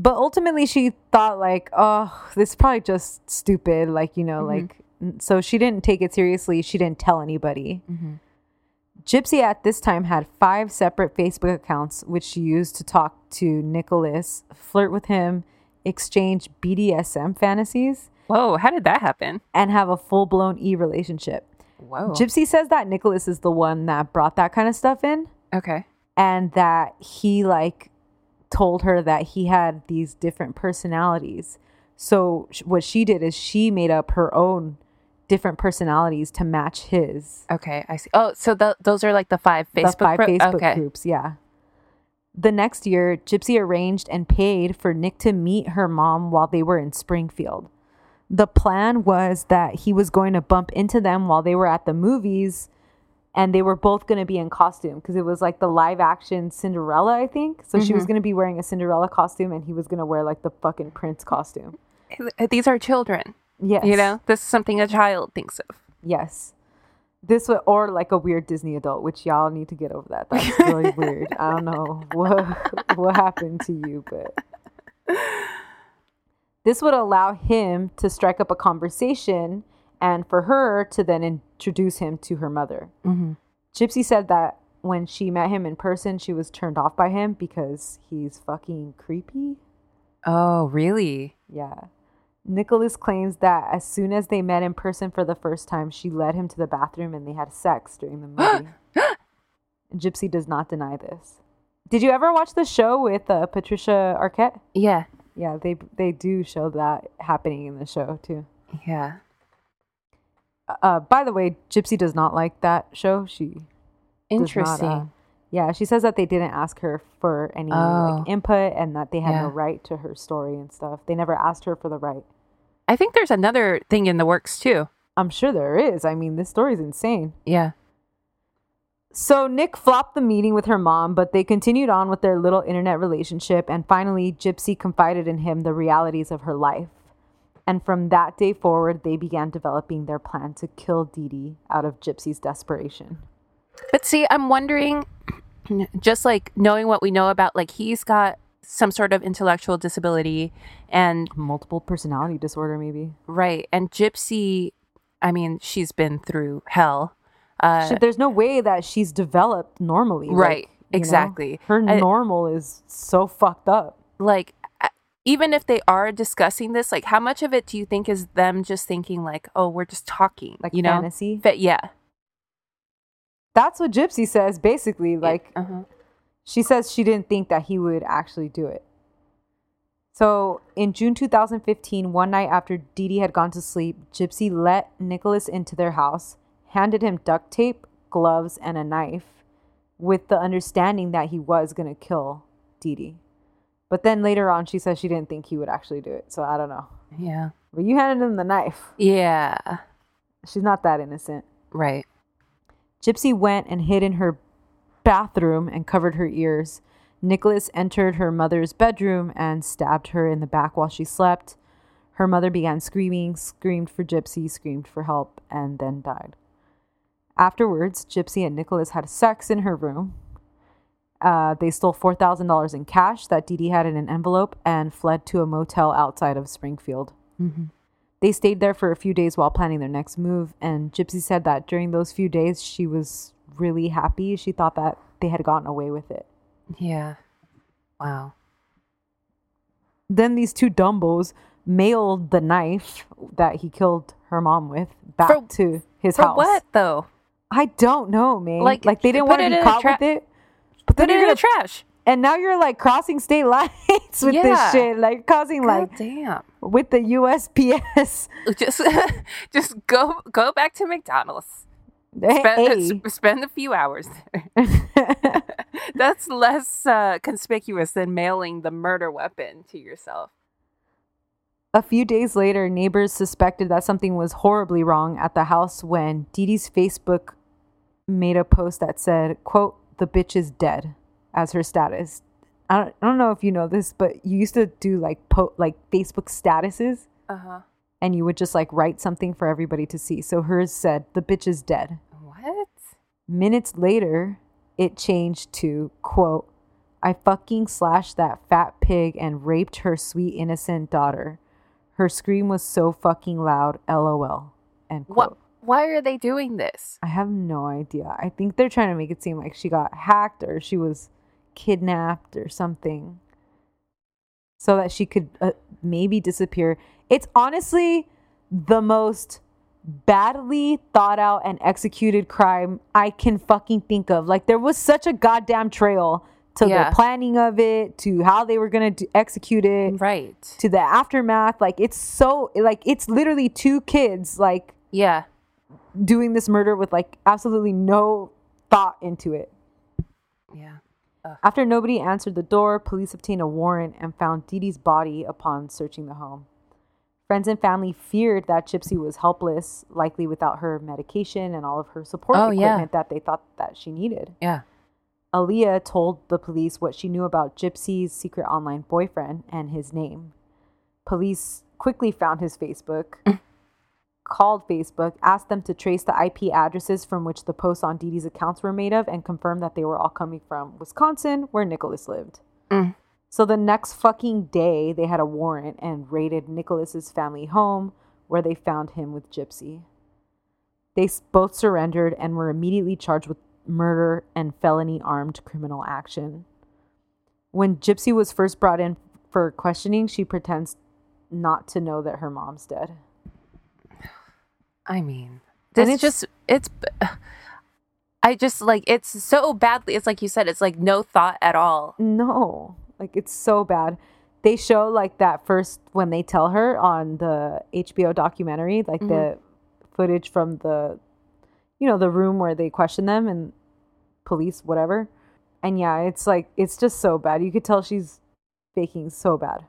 But ultimately, she thought like, oh, this is probably just stupid. Like you know, Mhm. like so she didn't take it seriously. She didn't tell anybody. Mhm. Gypsy at this time had five separate Facebook accounts, which she used to talk to Nicholas, flirt with him, exchange BDSM fantasies, Whoa, how did that happen? and have a full blown e relationship. Whoa. Gypsy says that Nicholas is the one that brought that kind of stuff in. okay. and that he like told her that he had these different personalities. So sh- what she did is she made up her own different personalities to match his. Okay, I see. Oh, so th- those are like the five Facebook, the five pro- Facebook okay. groups, yeah. The next year, Gypsy arranged and paid for Nick to meet her mom while they were in Springfield. The plan was that he was going to bump into them while they were at the movies and they were both going to be in costume because it was like the live action Cinderella, I think. So she was mm-hmm. going to be wearing a Cinderella costume, and he was going to wear like the fucking prince costume. These are children. Yes, You know, this is something a child thinks of. Yes. This would, or like a weird Disney adult, which y'all need to get over that. That's really weird. I don't know what what happened to you, but this would allow him to strike up a conversation, and for her to then introduce him to her mother. Gypsy said that when she met him in person, she was turned off by him because he's fucking creepy. Oh, really? Yeah. Nicholas claims that as soon as they met in person for the first time, she led him to the bathroom and they had sex during the movie. Gypsy does not deny this. Did you ever watch the show with uh, Patricia Arquette? Yeah. Yeah, they they do show that happening in the show too. Yeah. Uh, by the way, Gypsy does not like that show. She does not, Interesting. uh, yeah, she says that they didn't ask her for any Oh. like input and that they had no right to her story and stuff. They never asked her for the right. I think there's another thing in the works too. I'm sure there is. I mean, this story's insane. Yeah. So Nick flopped the meeting with her mom, but they continued on with their little internet relationship, and finally, Gypsy confided in him the realities of her life. And from that day forward, they began developing their plan to kill Dee Dee out of Gypsy's desperation. But see, I'm wondering, just like knowing what we know about, like he's got some sort of intellectual disability, and Multiple personality disorder, maybe. right, and Gypsy, I mean, she's been through hell. Uh, She- there's no way that she's developed normally. like, Right, know? exactly. Her I- normal is so fucked up. like even if they are discussing this, like how much of it do you think is them just thinking like, oh, we're just talking, Like you know? fantasy. But yeah, That's what Gypsy says, basically. Like, uh-huh. She says she didn't think that he would actually do it. So, in June 2015, one night after Dee Dee had gone to sleep, Gypsy let Nicholas into their house, handed him duct tape, gloves, and a knife, with the understanding that he was going to kill Dee Dee. But then later on, she says she didn't think he would actually do it. So, I don't know. yeah, But you handed him the knife. yeah, She's not that innocent. right. Gypsy went and hid in her bathroom and covered her ears. Nicholas entered her mother's bedroom and stabbed her in the back while she slept. Her mother began screaming, screamed for Gypsy, screamed for help, and then died. Afterwards, Gypsy and Nicholas had sex in her room. Uh, they stole $4,000 in cash that Dee Dee had in an envelope and fled to a motel outside of Springfield. They stayed there for a few days while planning their next move, and Gypsy said that during those few days she was really happy. She thought that they had gotten away with it. Yeah. Wow. Then these two dumbos mailed the knife that he killed her mom with back For- to his For house. what though? I don't know, man. Like, Like, they didn't want to be caught tra- with it. But Put then it you're in the gonna, trash. and now you're like crossing state lines with Yeah. this shit, like causing like damn. with the USPS. Just, just go, go back to McDonald's. Spend, Hey. sp- spend a few hours there. That's less uh, conspicuous than mailing the murder weapon to yourself. A few days later, neighbors suspected that something was horribly wrong at the house when Dee Dee's Facebook made a post that said, quote, the bitch is dead as her status. I don't, I don't know if you know this, but you used to do like po- like Facebook statuses Uh huh. and you would just like write something for everybody to see. So hers said, the bitch is dead. What? Minutes later, it changed to, quote, I fucking slashed that fat pig and raped her sweet innocent daughter. Her scream was so fucking loud, lol. End quote. What? Why are they doing this? I have no idea. I think they're trying to make it seem like she got hacked or she was kidnapped or something so that she could uh, maybe disappear. It's honestly the most badly thought out and executed crime I can fucking think of. Like there was such a goddamn trail to Yeah. the planning of it, to how they were going to execute it, Right. to the aftermath. Like it's so like it's literally two kids like Yeah. Doing this murder with like absolutely no thought into it. Yeah. After nobody answered the door, police obtained a warrant and found Dee Dee's body upon searching the home. Friends and family feared that Gypsy was helpless, likely without her medication and all of her support Oh, yeah. equipment that they thought that she needed. Yeah. Aaliyah told the police what she knew about Gypsy's secret online boyfriend and his name. Police quickly found his Facebook, called Facebook, asked them to trace the IP addresses from which the posts on Dee's accounts were made of, and confirmed that they were all coming from Wisconsin, where Nicholas lived. Mm. So the next fucking day, they had a warrant and raided Nicholas's family home, where they found him with Gypsy. They both surrendered and were immediately charged with murder and felony armed criminal action. When Gypsy was first brought in for questioning, she pretends not to know that her mom's dead. I mean, And this it's- just it's. I just like it's so badly. It's like you said. It's like no thought at all. No, like it's so bad. They show like that first when they tell her on the HBO documentary, like the mm-hmm. footage from the, you know, the room where they question them and police, whatever. And yeah, it's like, it's just so bad. You could tell she's faking so bad.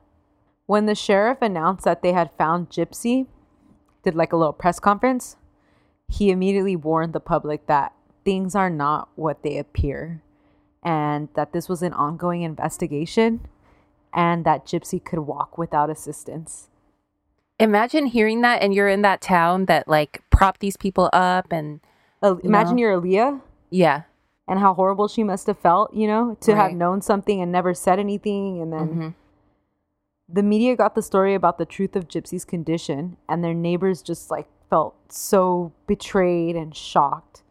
When the sheriff announced that they had found Gypsy, did like a little press conference, he immediately warned the public that things are not what they appear and that this was an ongoing investigation and that Gypsy could walk without assistance. Imagine hearing that, and you're in that town that like prop these people up, and Uh, imagine know? you're Aaliyah yeah, and how horrible she must have felt, you know, to have known something and never said anything. And then Mhm. The media got the story about the truth of Gypsy's condition, and their neighbors just like felt so betrayed and shocked.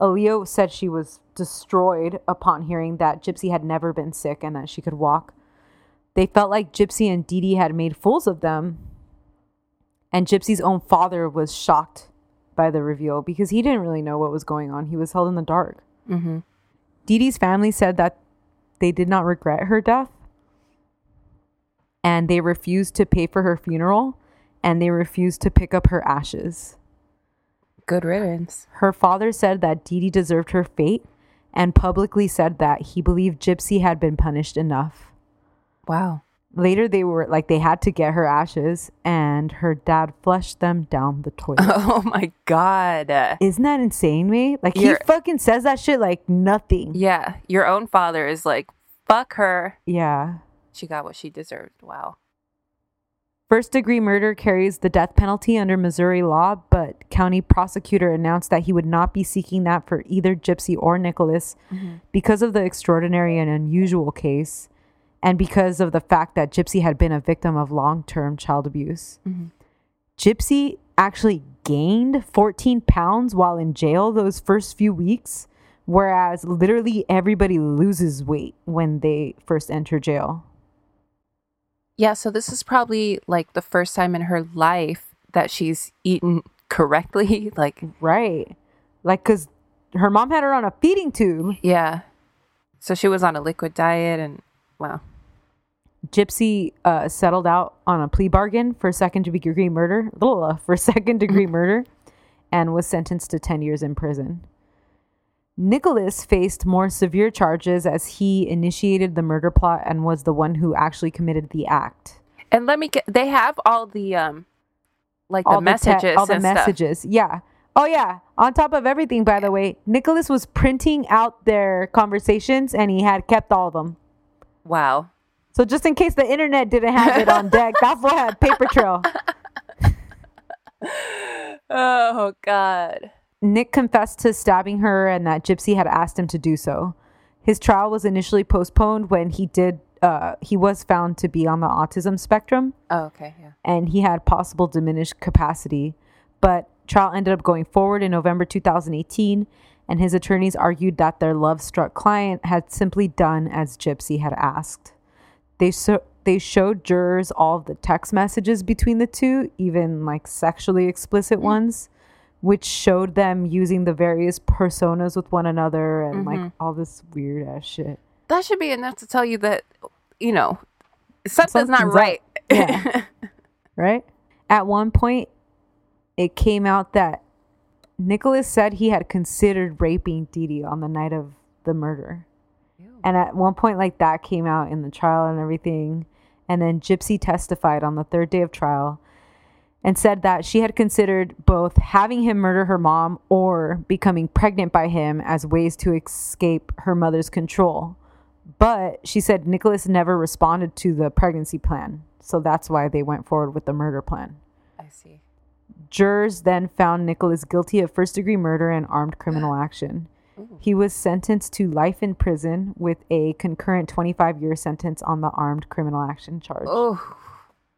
Aaliyah said she was destroyed upon hearing that Gypsy had never been sick and that she could walk. They felt like Gypsy and Dee Dee had made fools of them. And Gypsy's own father was shocked by the reveal because he didn't really know what was going on. He was held in the dark. Mhm. Dee Dee's family said that they did not regret her death and they refused to pay for her funeral and they refused to pick up her ashes. good riddance. Her father said that Dee Dee deserved her fate and publicly said that he believed Gypsy had been punished enough. Wow. Later, they were like, they had to get her ashes and her dad flushed them down the toilet. Oh my god. Isn't that insane, me? Like, You're- he fucking says that shit like nothing. Yeah, your own father is like, fuck her. yeah. She got what she deserved. Wow. First degree murder carries the death penalty under Missouri law, but county prosecutor announced that he would not be seeking that for either Gypsy or Nicholas mm-hmm. because of the extraordinary and unusual case and because of the fact that Gypsy had been a victim of long-term child abuse. Mm-hmm. Gypsy actually gained 14 pounds while in jail those first few weeks, whereas literally everybody loses weight when they first enter jail. Yeah, so this is probably like the first time in her life that she's eaten correctly. Like, Right. Like, because her mom had her on a feeding tube. yeah. So she was on a liquid diet and wow. Gypsy uh, settled out on a plea bargain for second degree murder, ugh, for second degree murder, and was sentenced to 10 years in prison. Nicholas faced more severe charges as he initiated the murder plot and was the one who actually committed the act. And let me get they have all the um like the all messages te- all the and stuff. messages. Yeah. Oh yeah. On top of everything, by the way, Nicholas was printing out their conversations and he had kept all of them. Wow. So just in case the internet didn't have it on deck, that fool had paper trail. Oh god. Nick confessed to stabbing her and that Gypsy had asked him to do so. His trial was initially postponed when he did uh, he was found to be on the autism spectrum Oh, okay, yeah. and he had possible diminished capacity. But trial ended up going forward in November 2018 and his attorneys argued that their love-struck client had simply done as Gypsy had asked. They so they showed jurors all of the text messages between the two, even like sexually explicit ones, which showed them using the various personas with one another and like mm-hmm. all this weird ass shit. That should be enough to tell you that you know something's, not Something's up. right. Yeah. right? At one point, it came out that Nicholas said he had considered raping Dee Dee on the night of the murder. And at one point, like that came out in the trial and everything. And then Gypsy testified on the third day of trial. And said that she had considered both having him murder her mom or becoming pregnant by him as ways to escape her mother's control. But she said Nicholas never responded to the pregnancy plan. So that's why they went forward with the murder plan. I see. Jurors then found Nicholas guilty of first degree murder and armed criminal action. He was sentenced to life in prison with a concurrent 25 year sentence on the armed criminal action charge. Oh,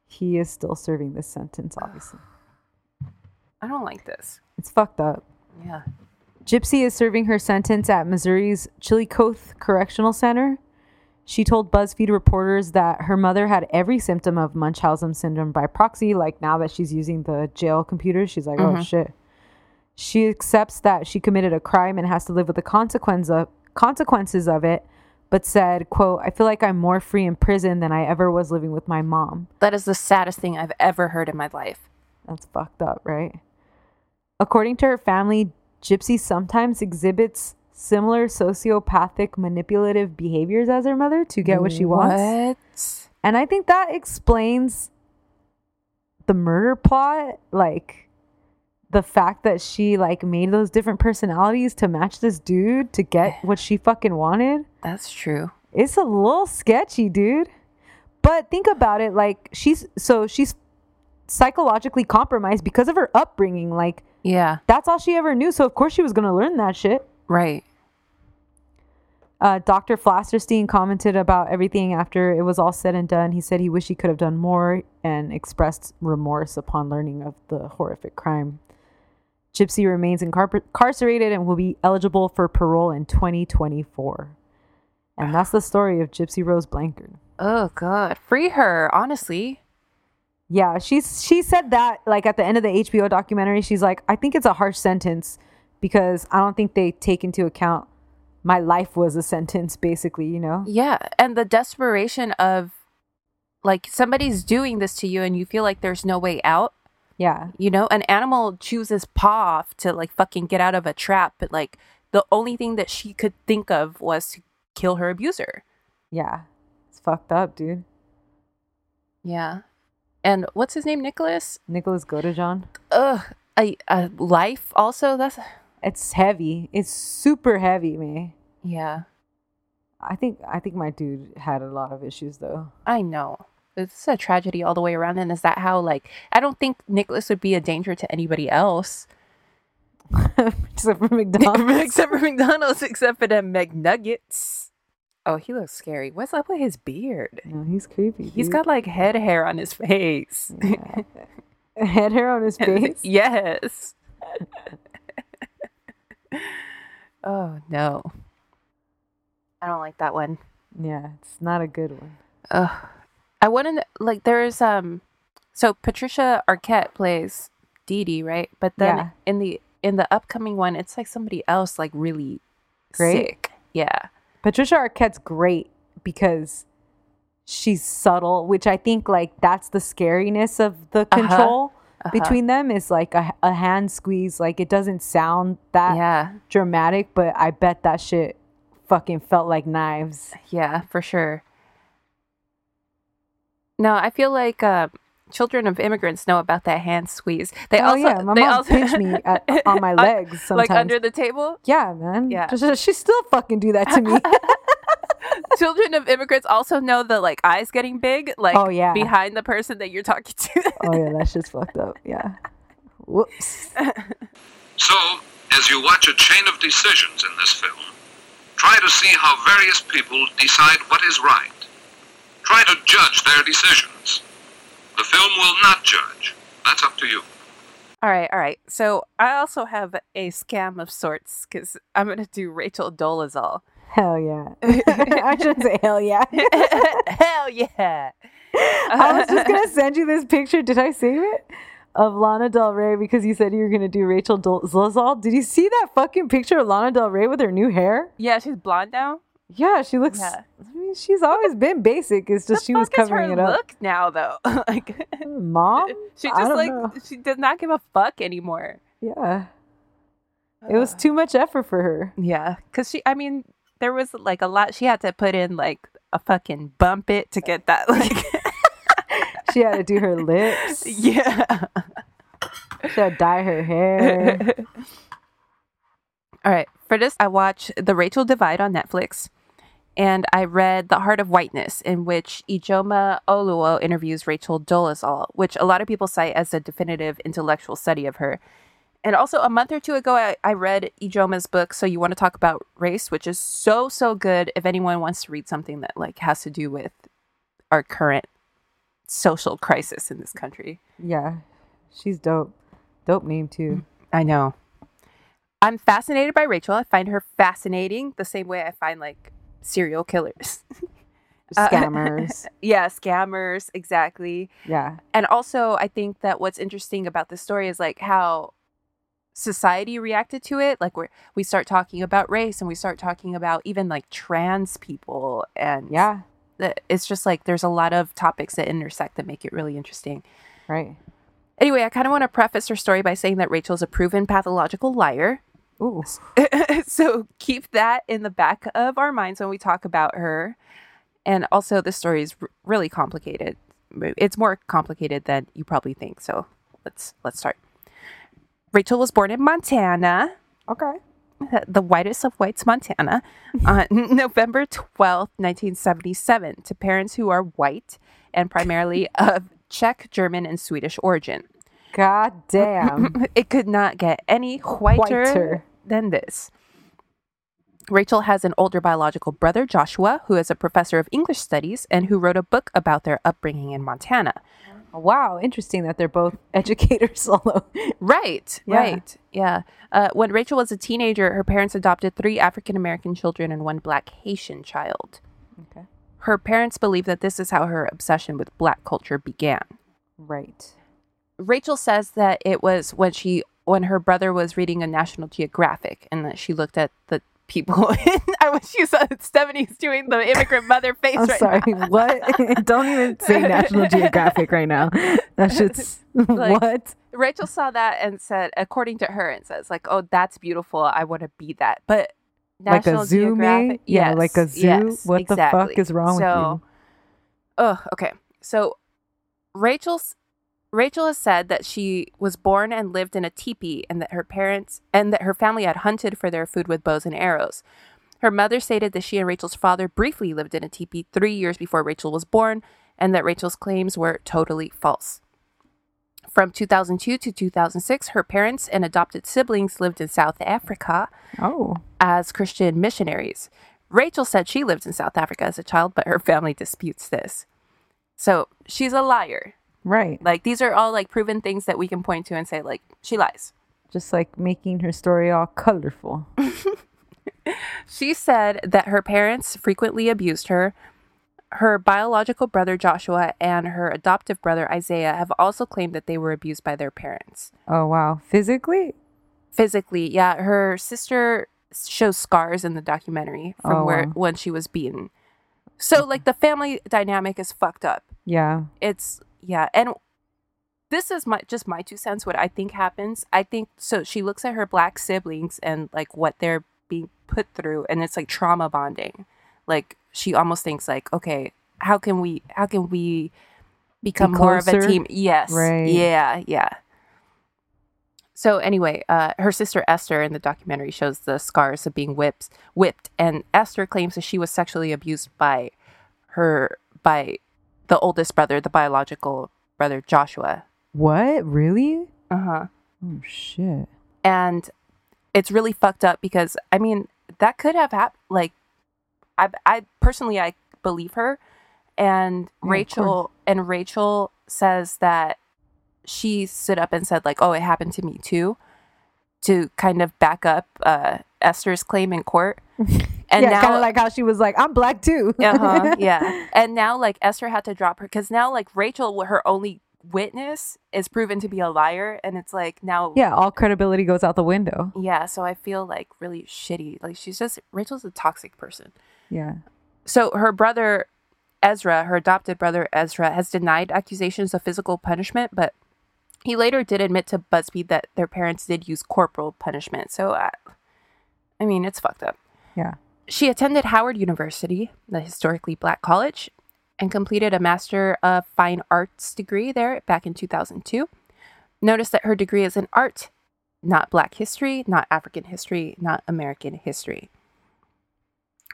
He is still serving this sentence, obviously. I don't like this. It's fucked up. Yeah. Gypsy is serving her sentence at Missouri's Chillicothe Correctional Center. She told BuzzFeed reporters that her mother had every symptom of Munchausen syndrome by proxy. Like now that she's using the jail computer, she's like, oh mm-hmm. shit. She accepts that she committed a crime and has to live with the consequence of, consequences of it, but said, quote, I feel like I'm more free in prison than I ever was living with my mom. That is the saddest thing I've ever heard in my life. That's fucked up, right? According to her family, Gypsy sometimes exhibits similar sociopathic manipulative behaviors as her mother to get what she wants. What? And I think that explains the murder plot, like the fact that she like made those different personalities to match this dude to get what she fucking wanted. That's true. It's a little sketchy, dude. But think about it like she's so she's psychologically compromised because of her upbringing. Like Yeah. that's all she ever knew. So of course she was gonna learn that shit. Right. Uh, Dr. Flasterstein commented about everything after it was all said and done. He said he wished he could have done more and expressed remorse upon learning of the horrific crime. Gypsy remains incarcerated and will be eligible for parole in 2024. And that's the story of Gypsy Rose Blanchard. Oh God. Free her. Honestly. Yeah, she's she said that like at the end of the HBO documentary, she's like, I think it's a harsh sentence because I don't think they take into account my life was a sentence, basically, you know? Yeah, and the desperation of like somebody's doing this to you and you feel like there's no way out. Yeah. You know, an animal chooses paw off to like fucking get out of a trap, but like the only thing that she could think of was to kill her abuser. Yeah. It's fucked up, dude. Yeah. And what's his name? Nicholas? Nicholas Godejohn. Ugh. A, a life also? That's It's heavy. It's super heavy, man. yeah. I think I think my dude had a lot of issues though. I know. It's a tragedy all the way around. And is that how like I don't think Nicholas would be a danger to anybody else. Except for McDonald's. except for McDonald's, except for the McNuggets. Oh, he looks scary. What's up with his beard? no, he's creepy. He's got like head hair on his face. head hair on his face. yes. oh no. I don't like that one. yeah, it's not a good one. Ugh. I want to like there's um so Patricia Arquette plays Dee Dee, right? But then Yeah. in the in the upcoming one, it's like somebody else like really Great? sick. Yeah. Patricia Arquette's great because she's subtle, which I think like that's the scariness of the Uh-huh. control Uh-huh. between them is like a, a hand squeeze. Like it doesn't sound that yeah. dramatic, but I bet that shit fucking felt like knives. Yeah, for sure. No, I feel like uh, children of immigrants know about that hand squeeze. They oh also, yeah, my they mom also pinched me at, on my legs sometimes. like under the table. yeah, man. Yeah. Just- she still fucking do that to me. children of immigrants also know the like eyes getting big, like Oh, yeah. behind the person that you're talking to. oh yeah, that shit's fucked up. Yeah. Whoops. So, as you watch a chain of decisions in this film, try to see how various people decide what is right. Try to judge their decisions. The film will not judge. That's up to you. all right, all right. So I also have a scam of sorts because I'm gonna do Rachel Dolezal. Hell yeah. I shouldn't say hell yeah. Hell yeah! I was just gonna send you this picture. Did I save it? Of Lana Del Rey because you said you were gonna do Rachel Dol- Zlazal. Did you see that fucking picture of Lana Del Rey with her new hair? Yeah, she's blonde now. Yeah, she looks. Yeah. I mean, she's always been basic. It's just The she was covering it up. Look now though, like mm, Mom, she just like know. she does not give a fuck anymore. yeah, it was too much effort for her. Yeah, because she, I mean, there was like a lot she had to put in, like a fucking bump it to get that, like, She had to do her lips. yeah. Should dye her hair. All right. For this, I watch The Rachel Divide on Netflix. And I read The Heart of Whiteness, in which Ijeoma Oluo interviews Rachel Dolezal, which a lot of people cite as a definitive intellectual study of her. And also, a month or two ago, I, I read Ijeoma's book, So You Want to Talk About Race, which is so, so good if anyone wants to read something that like has to do with our current social crisis in this country. yeah, she's dope. Dope name too. I know. I'm fascinated by Rachel. I find her fascinating the same way I find like serial killers. Uh, Scammers. yeah, scammers, exactly. yeah. And also, I think that what's interesting about this story is like how society reacted to it. Like we we start talking about race and we start talking about even like trans people and Yeah. the- it's just like there's a lot of topics that intersect that make it really interesting. Right. Anyway, I kind of want to preface her story by saying that Rachel's a proven pathological liar. Ooh. so keep that in the back of our minds when we talk about her. And also, the story is r- really complicated. It's more complicated than you probably think. So let's let's start. Rachel was born in Montana, Okay. the whitest of whites, Montana, on November twelfth, 1977, to parents who are white and primarily of Czech, German, and Swedish origin. God damn. it could not get any whiter, Whiter. than this. Rachel has an older biological brother, Joshua, who is a professor of English studies and who wrote a book about their upbringing in Montana. wow. Interesting that they're both educators. Although. Right, Yeah. right. Yeah. Uh, when Rachel was a teenager, her parents adopted three African American children and one black Haitian child. Okay. Her parents believe that this is how her obsession with black culture began. Right. Rachel says that it was when she when her brother was reading a National Geographic and that she looked at the people in I wish you saw Stephanie's doing the immigrant mother face I'm right sorry. now. What? Don't even say National Geographic right now. That shit's Like- what? Rachel saw that and said, according to her, and says like, "Oh, that's beautiful. I want to be that." But Like a National zoo, Geographic, me? Yeah, like a yes, zoo? yes, What the fuck is wrong with so, Oh, okay. So Rachel's Rachel has said that she was born and lived in a teepee and that her parents and that her family had hunted for their food with bows and arrows. Her mother stated that she and Rachel's father briefly lived in a teepee three years before Rachel was born and that Rachel's claims were totally false. From 2002 to 2006, her parents and adopted siblings lived in South Africa Oh. as Christian missionaries. Rachel said she lived in South Africa as a child, but her family disputes this. So she's a liar. Right. Like these are all like proven things that we can point to and say like she lies. Just like making her story all colorful. She said that her parents frequently abused her. Her biological brother Joshua and her adoptive brother Isaiah have also claimed that they were abused by their parents. Oh wow. Physically? Physically, yeah, her sister shows scars in the documentary from Oh, where wow. when she was beaten. So like the family dynamic is fucked up. Yeah. it's yeah and this is my just my two cents what i think happens. I think so she looks at her black siblings and like what they're being put through and it's like trauma bonding. Like she almost thinks like okay how can we how can we become more of a team? Yes. Right. yeah yeah. So anyway uh, her sister esther in the documentary shows the scars of being whipped whipped and esther claims that she was sexually abused by her by the oldest brother, the biological brother Joshua. What? Really? Uh huh. Oh shit. And it's really fucked up because I mean that could have happened. Like, I I personally I believe her, and Yeah, Rachel and Rachel says that she stood up and said like, "Oh, it happened to me too," to kind of back up uh, Esther's claim in court. And yeah, now, kind of like how she was like, "I'm black too." uh-huh, yeah. And now like Esther had to drop her because now like Rachel, her only witness, is proven to be a liar, and it's like now, yeah, all credibility goes out the window. yeah. So I feel like really shitty. Like she's just Rachel's a toxic person. Yeah. So her brother Ezra, her adopted brother Ezra, has denied accusations of physical punishment, but he later did admit to BuzzFeed that their parents did use corporal punishment. So, uh, I mean, it's fucked up. Yeah. She attended Howard University, the historically black college, and completed a Master of Fine Arts degree there back in 2002. Notice that her degree is in art, not Black history, not African history, not American history.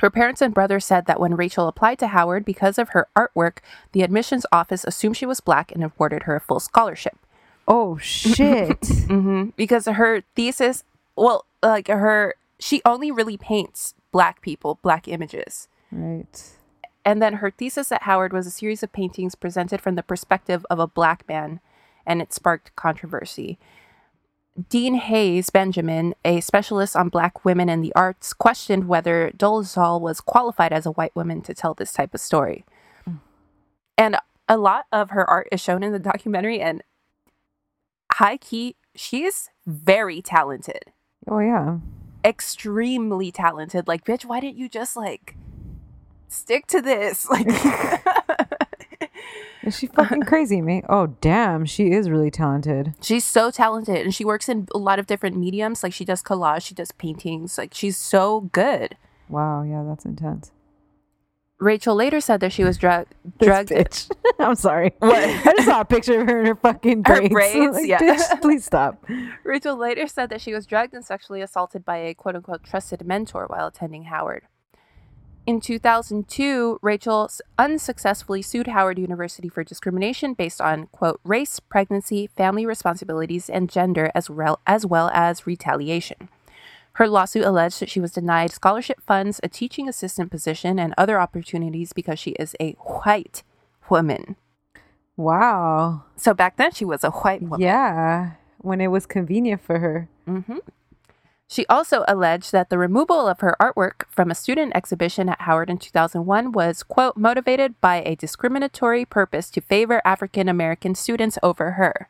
Her parents and brother said that when Rachel applied to Howard because of her artwork, the admissions office assumed she was black and awarded her a full scholarship. Oh shit. hmm Because her thesis, well, like her, she only really paints black people, black images. right. And then her thesis at Howard was a series of paintings presented from the perspective of a black man, and it sparked controversy. Dean Hayes Benjamin, a specialist on black women in the arts, questioned whether Dolezal was qualified as a white woman to tell this type of story. Hmm. And a lot of her art is shown in the documentary, and high key, she is very talented, Oh yeah. Extremely talented. Like, bitch, why didn't you just like stick to this? Like, Is she fucking crazy, mate? Oh damn, she is really talented. She's so talented and she works in a lot of different mediums. Like she does collage, she does paintings. Like she's so good. Wow, yeah, that's intense. Rachel later said that she was drug drugged. bitch. I'm sorry. I just saw a picture of her in her fucking Her braids. braids, Like, yeah. please stop. Rachel later said that she was drugged and sexually assaulted by a quote unquote trusted mentor while attending Howard. In 2002, Rachel unsuccessfully sued Howard University for discrimination based on, quote, race, pregnancy, family responsibilities, and gender, as, rel- as well as retaliation. Her lawsuit alleged that she was denied scholarship funds, a teaching assistant position, and other opportunities because she is a white woman. Wow. So back then, she was a white woman. Yeah. When it was convenient for her. Mm-hmm. She also alleged that the removal of her artwork from a student exhibition at Howard in 2001 was, quote, motivated by a discriminatory purpose to favor African American students over her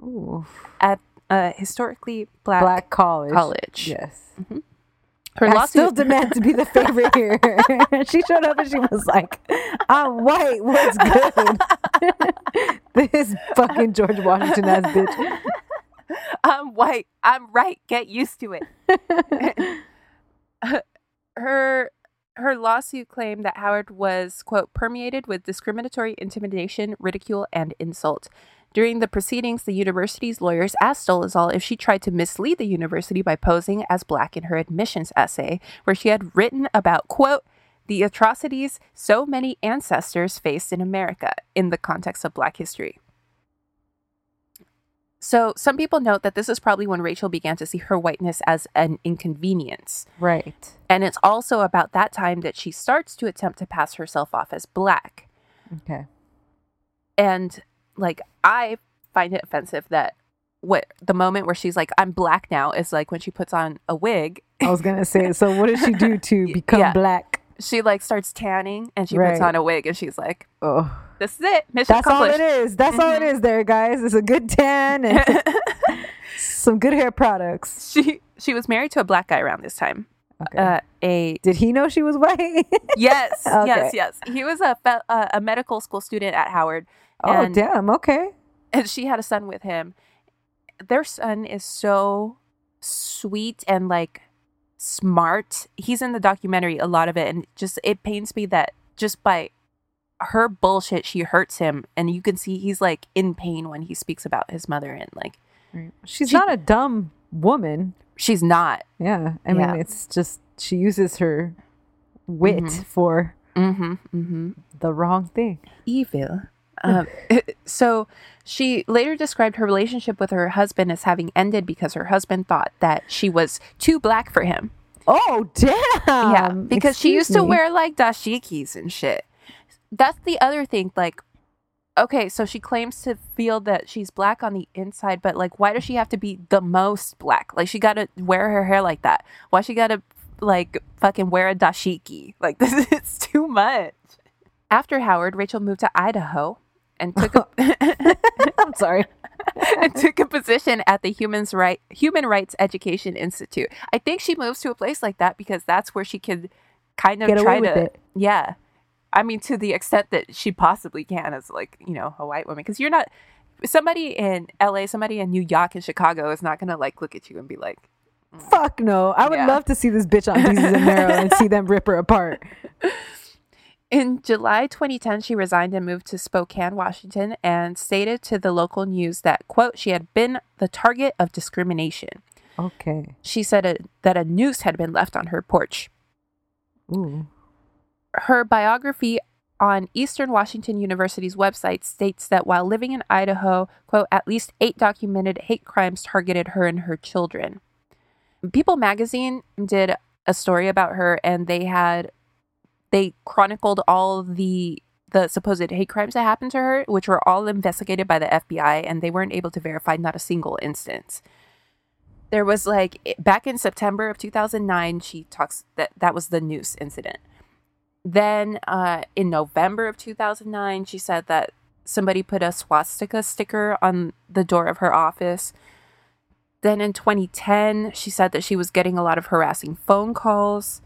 Ooh. at a historically black, Black college. college. Yes. Mm-hmm. Her I lawsuit. still demand to be the favorite here. she showed up and she was like, I'm white. What's good? this fucking George Washington ass bitch. I'm white. I'm right. Get used to it. her her lawsuit claimed that Howard was quote permeated with discriminatory intimidation, ridicule, and insult. During the proceedings, the university's lawyers asked Dolezal if she tried to mislead the university by posing as black in her admissions essay, where she had written about quote the atrocities so many ancestors faced in America in the context of black history. So, some people note that this is probably when Rachel began to see her whiteness as an inconvenience. Right. And it's also about that time that she starts to attempt to pass herself off as black. Okay. And like, I find it offensive that what the moment where she's like, I'm black now is like when she puts on a wig. I was to say, so what did she do to become Yeah. black? She like starts tanning and she puts on a wig and she's like, Oh. This is it. Mission That's all it is. That's all it Mhm. is there, guys. It's a good tan and some good hair products. she she was married to a black guy around this time. Okay. Uh, a Did he know she was white? yes, Okay. yes, yes. He was a uh, a medical school student at Howard. Oh, and, damn. Okay. and she had a son with him. Their son is so sweet and like smart. He's in the documentary a lot of it, and just it pains me that just by her bullshit, she hurts him, and you can see he's like in pain when he speaks about his mother, and like She's She- not a dumb woman. she's not. Yeah. I Yeah. mean, it's just she uses her wit Mhm. for Mm-hmm. Mm-hmm. the wrong thing. evil. Um, so she later described her relationship with her husband as having ended because her husband thought that she was too black for him. Oh, damn. yeah, because she Excuse used to wear like dashikis and shit. That's the other thing. Like, okay, so she claims to feel that she's black on the inside, but like, why does she have to be the most black? Like, she got to wear her hair like that. Why she got to like fucking wear a dashiki? Like, this is too much. After Howard, Rachel moved to Idaho and took a, I'm sorry. and took a position at the Humans Right Human Rights Education Institute. I think she moves to a place like that because that's where she could kind of Get try to it. yeah. I mean to the extent that she possibly can as like, you know, a white woman because you're not somebody in LA, somebody in New York and Chicago is not going to like look at you and be like, mm. Fuck no. I would Yeah. love to see this bitch on Desus and Mero and see them rip her apart. In July 2010, she resigned and moved to Spokane, Washington, and stated to the local news that, quote, she had been the target of discrimination. Okay. She said a, that a noose had been left on her porch. Ooh. Her biography on Eastern Washington University's website states that while living in Idaho, quote, at least eight documented hate crimes targeted her and her children. People magazine did a story about her and they had they chronicled all the the supposed hate crimes that happened to her, which were all investigated by the FBI, and they weren't able to verify not a single instance. There was like back in September of 2009, she talks that that was the noose incident. Then uh, in November of 2009, she said that somebody put a swastika sticker on the door of her office. Then in 2010, she said that she was getting a lot of harassing phone calls.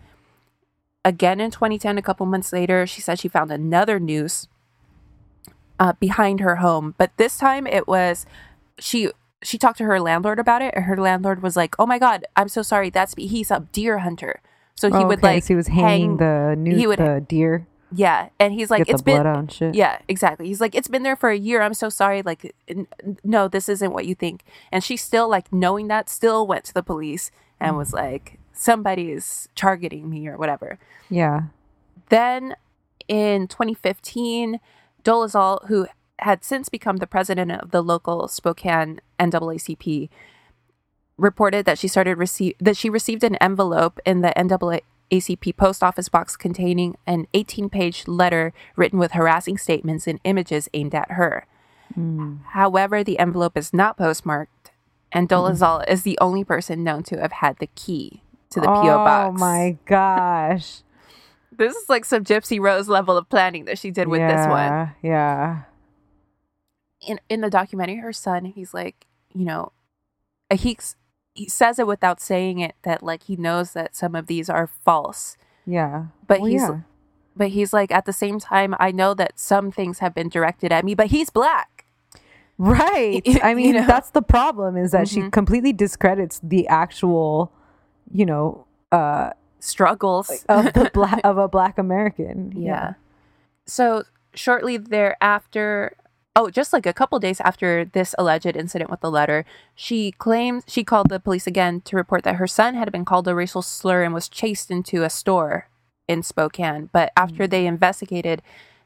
Again in 2010, a couple months later, she said she found another noose uh, behind her home, but this time it was she she talked to her landlord about it, and her landlord was like, "Oh my god, I'm so sorry. That's. He's a deer hunter." So he Oh, would okay, like so he was hanging hang- the new he would- the deer. yeah, and he's like, get "It's blood been yeah, exactly. He's like, it's been there for a year. I'm so sorry. Like, n- no, this isn't what you think. And she still, like, knowing that, still went to the police and was like, somebody is targeting me or whatever. Yeah. Then in 2015, Dolezal, who had since become the president of the local Spokane NAACP, reported that she started receive that she received an envelope in the NAACP post office box containing an 18-page letter written with harassing statements and images aimed at her. Hmm. However, the envelope is not postmarked, and Dolezal is the only person known to have had the key to the PO box. Oh my gosh. This is like some Gypsy Rose level of planning that she did with this one. Yeah, Yeah. In in the documentary, her son, he's like, you know, uh, he he says it without saying it that like he knows that some of these are false, Yeah. but Well, he's yeah. but he's like at the same time, I know that some things have been directed at me, but he's black. Right. I mean, know? that's the problem is that she Mhm. completely discredits the actual, you know, uh Struggles. of the black of a black American. Yeah. So shortly thereafter, oh, just like a couple days after this alleged incident with the letter, she claims she called the police again to report that her son had been called a racial slur and was chased into a store in Spokane. But after they investigated,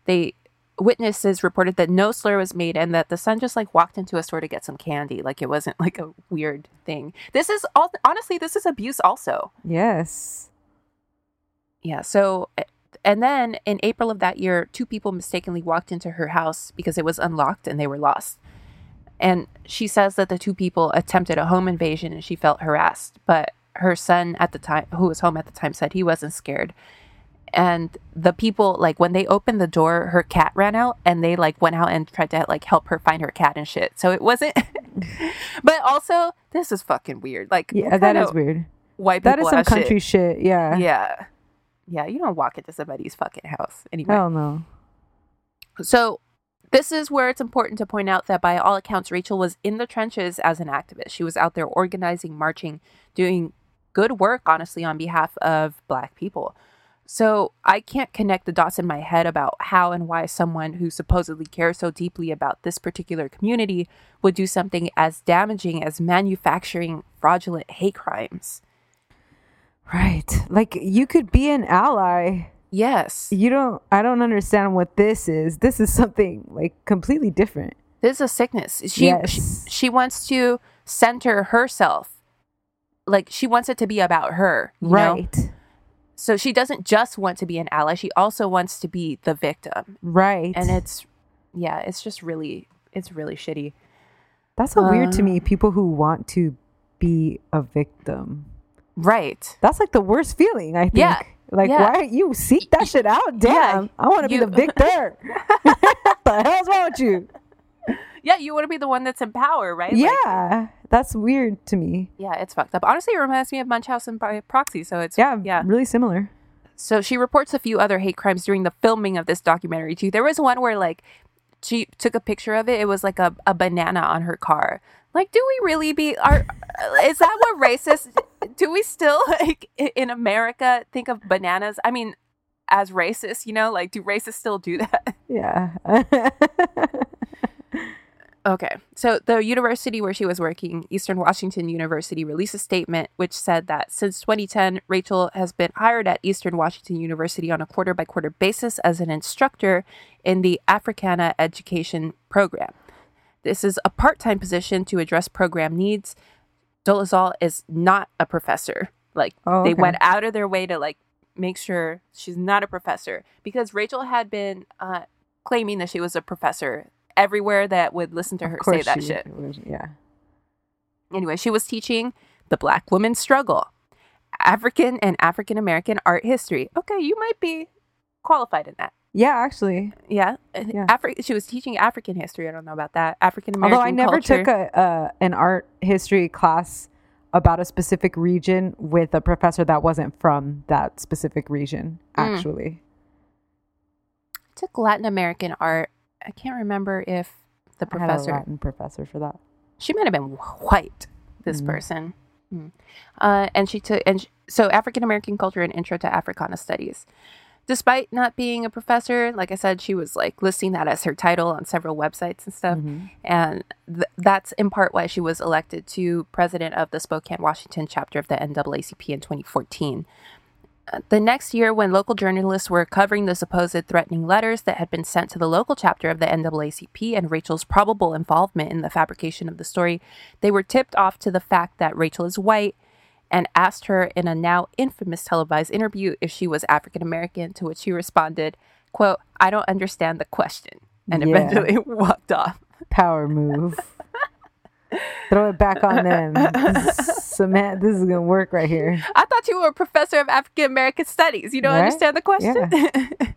they witnesses reported that no slur was made and that the son just like walked into a store to get some candy like it wasn't like a weird thing this is all honestly this is abuse also Yes. yeah. So, eh, and then in April of that year, two people mistakenly walked into her house because it was unlocked and they were lost. And she says that the two people attempted a home invasion and she felt harassed. But her son at the time, who was home at the time, said he wasn't scared. And the people, like when they opened the door, her cat ran out and they like went out and tried to like help her find her cat and shit. So it wasn't, but also, this is fucking weird. Like, Yeah, that is weird. White That is some ass shit? country shit. Yeah. Yeah. Yeah, you don't walk into somebody's fucking house anyway. Hell no. So, this is where it's important to point out that by all accounts, Rachel was in the trenches as an activist. She was out there organizing, marching, doing good work, honestly, on behalf of Black people. So, I can't connect the dots in my head about how and why someone who supposedly cares so deeply about this particular community would do something as damaging as manufacturing fraudulent hate crimes. Right. Like you could be an ally. Yes. You don't I don't understand what this is. This is something like completely different. This is a sickness. She, Yes. she she wants to center herself. Like she wants it to be about her, you know? So she doesn't just want to be an ally, she also wants to be the victim. Right. And it's yeah, it's just really it's really shitty. That's so weird to me. Um, people who want to be a victim. Right. That's like the worst feeling, I think. Yeah, Like, yeah. why you seek that shit out? Damn. I want to be the victor. what the hell's wrong with you? Yeah, you want to be the one that's in power, right? Like, Yeah. that's weird to me. yeah, it's fucked up. Honestly, it reminds me of Munchausen by proxy, so it's Yeah. yeah. Really similar. So she reports a few other hate crimes during the filming of this documentary too. There was one where like she took a picture of it. It was like a, a banana on her car. Like, do we really be are is that what racist do we still like in America think of bananas? I mean, as racist, you know? Like, do racists still do that? Yeah. Okay. So the university where she was working, Eastern Washington University, released a statement which said that since 2010, Rachel has been hired at Eastern Washington University on a quarter by quarter basis as an instructor in the Africana Education Program. This is a part time position to address program needs. Dolezal is not a professor. Like Oh, they went out of their way to like make sure she's not a professor because Rachel had been uh, claiming that she was a professor everywhere that would listen to her say that she shit. was- Yeah. Anyway, she was teaching the Black woman's struggle, African and African American art history. Okay, you might be qualified in that. Yeah, actually. Yeah, Yeah. Afri- she was teaching African history. I don't know about that. African American. Although I never culture. took a uh, an art history class about a specific region with a professor that wasn't from that specific region. Mm. Actually, took Latin American art. I can't remember if the I had a professor. Latin professor for that. she might have been white this Mhm. person Hmm. uh, and she took and sh- so african american culture and intro to africana studies despite not being a professor like i said she was like listing that as her title on several websites and stuff Mhm. and th- that's in part why she was elected to president of the spokane washington chapter of the naacp in 2014 Uh, the next year, when local journalists were covering the supposed threatening letters that had been sent to the local chapter of the NAACP and Rachel's probable involvement in the fabrication of the story, they were tipped off to the fact that Rachel is white and asked her in a now infamous televised interview if she was African American, to which she responded, quote, I don't understand the question, and Yeah. eventually walked off. Power move. Throw it back on them. Cement. This is gonna work right here. I thought you were a professor of African American studies. You don't Right? understand the question?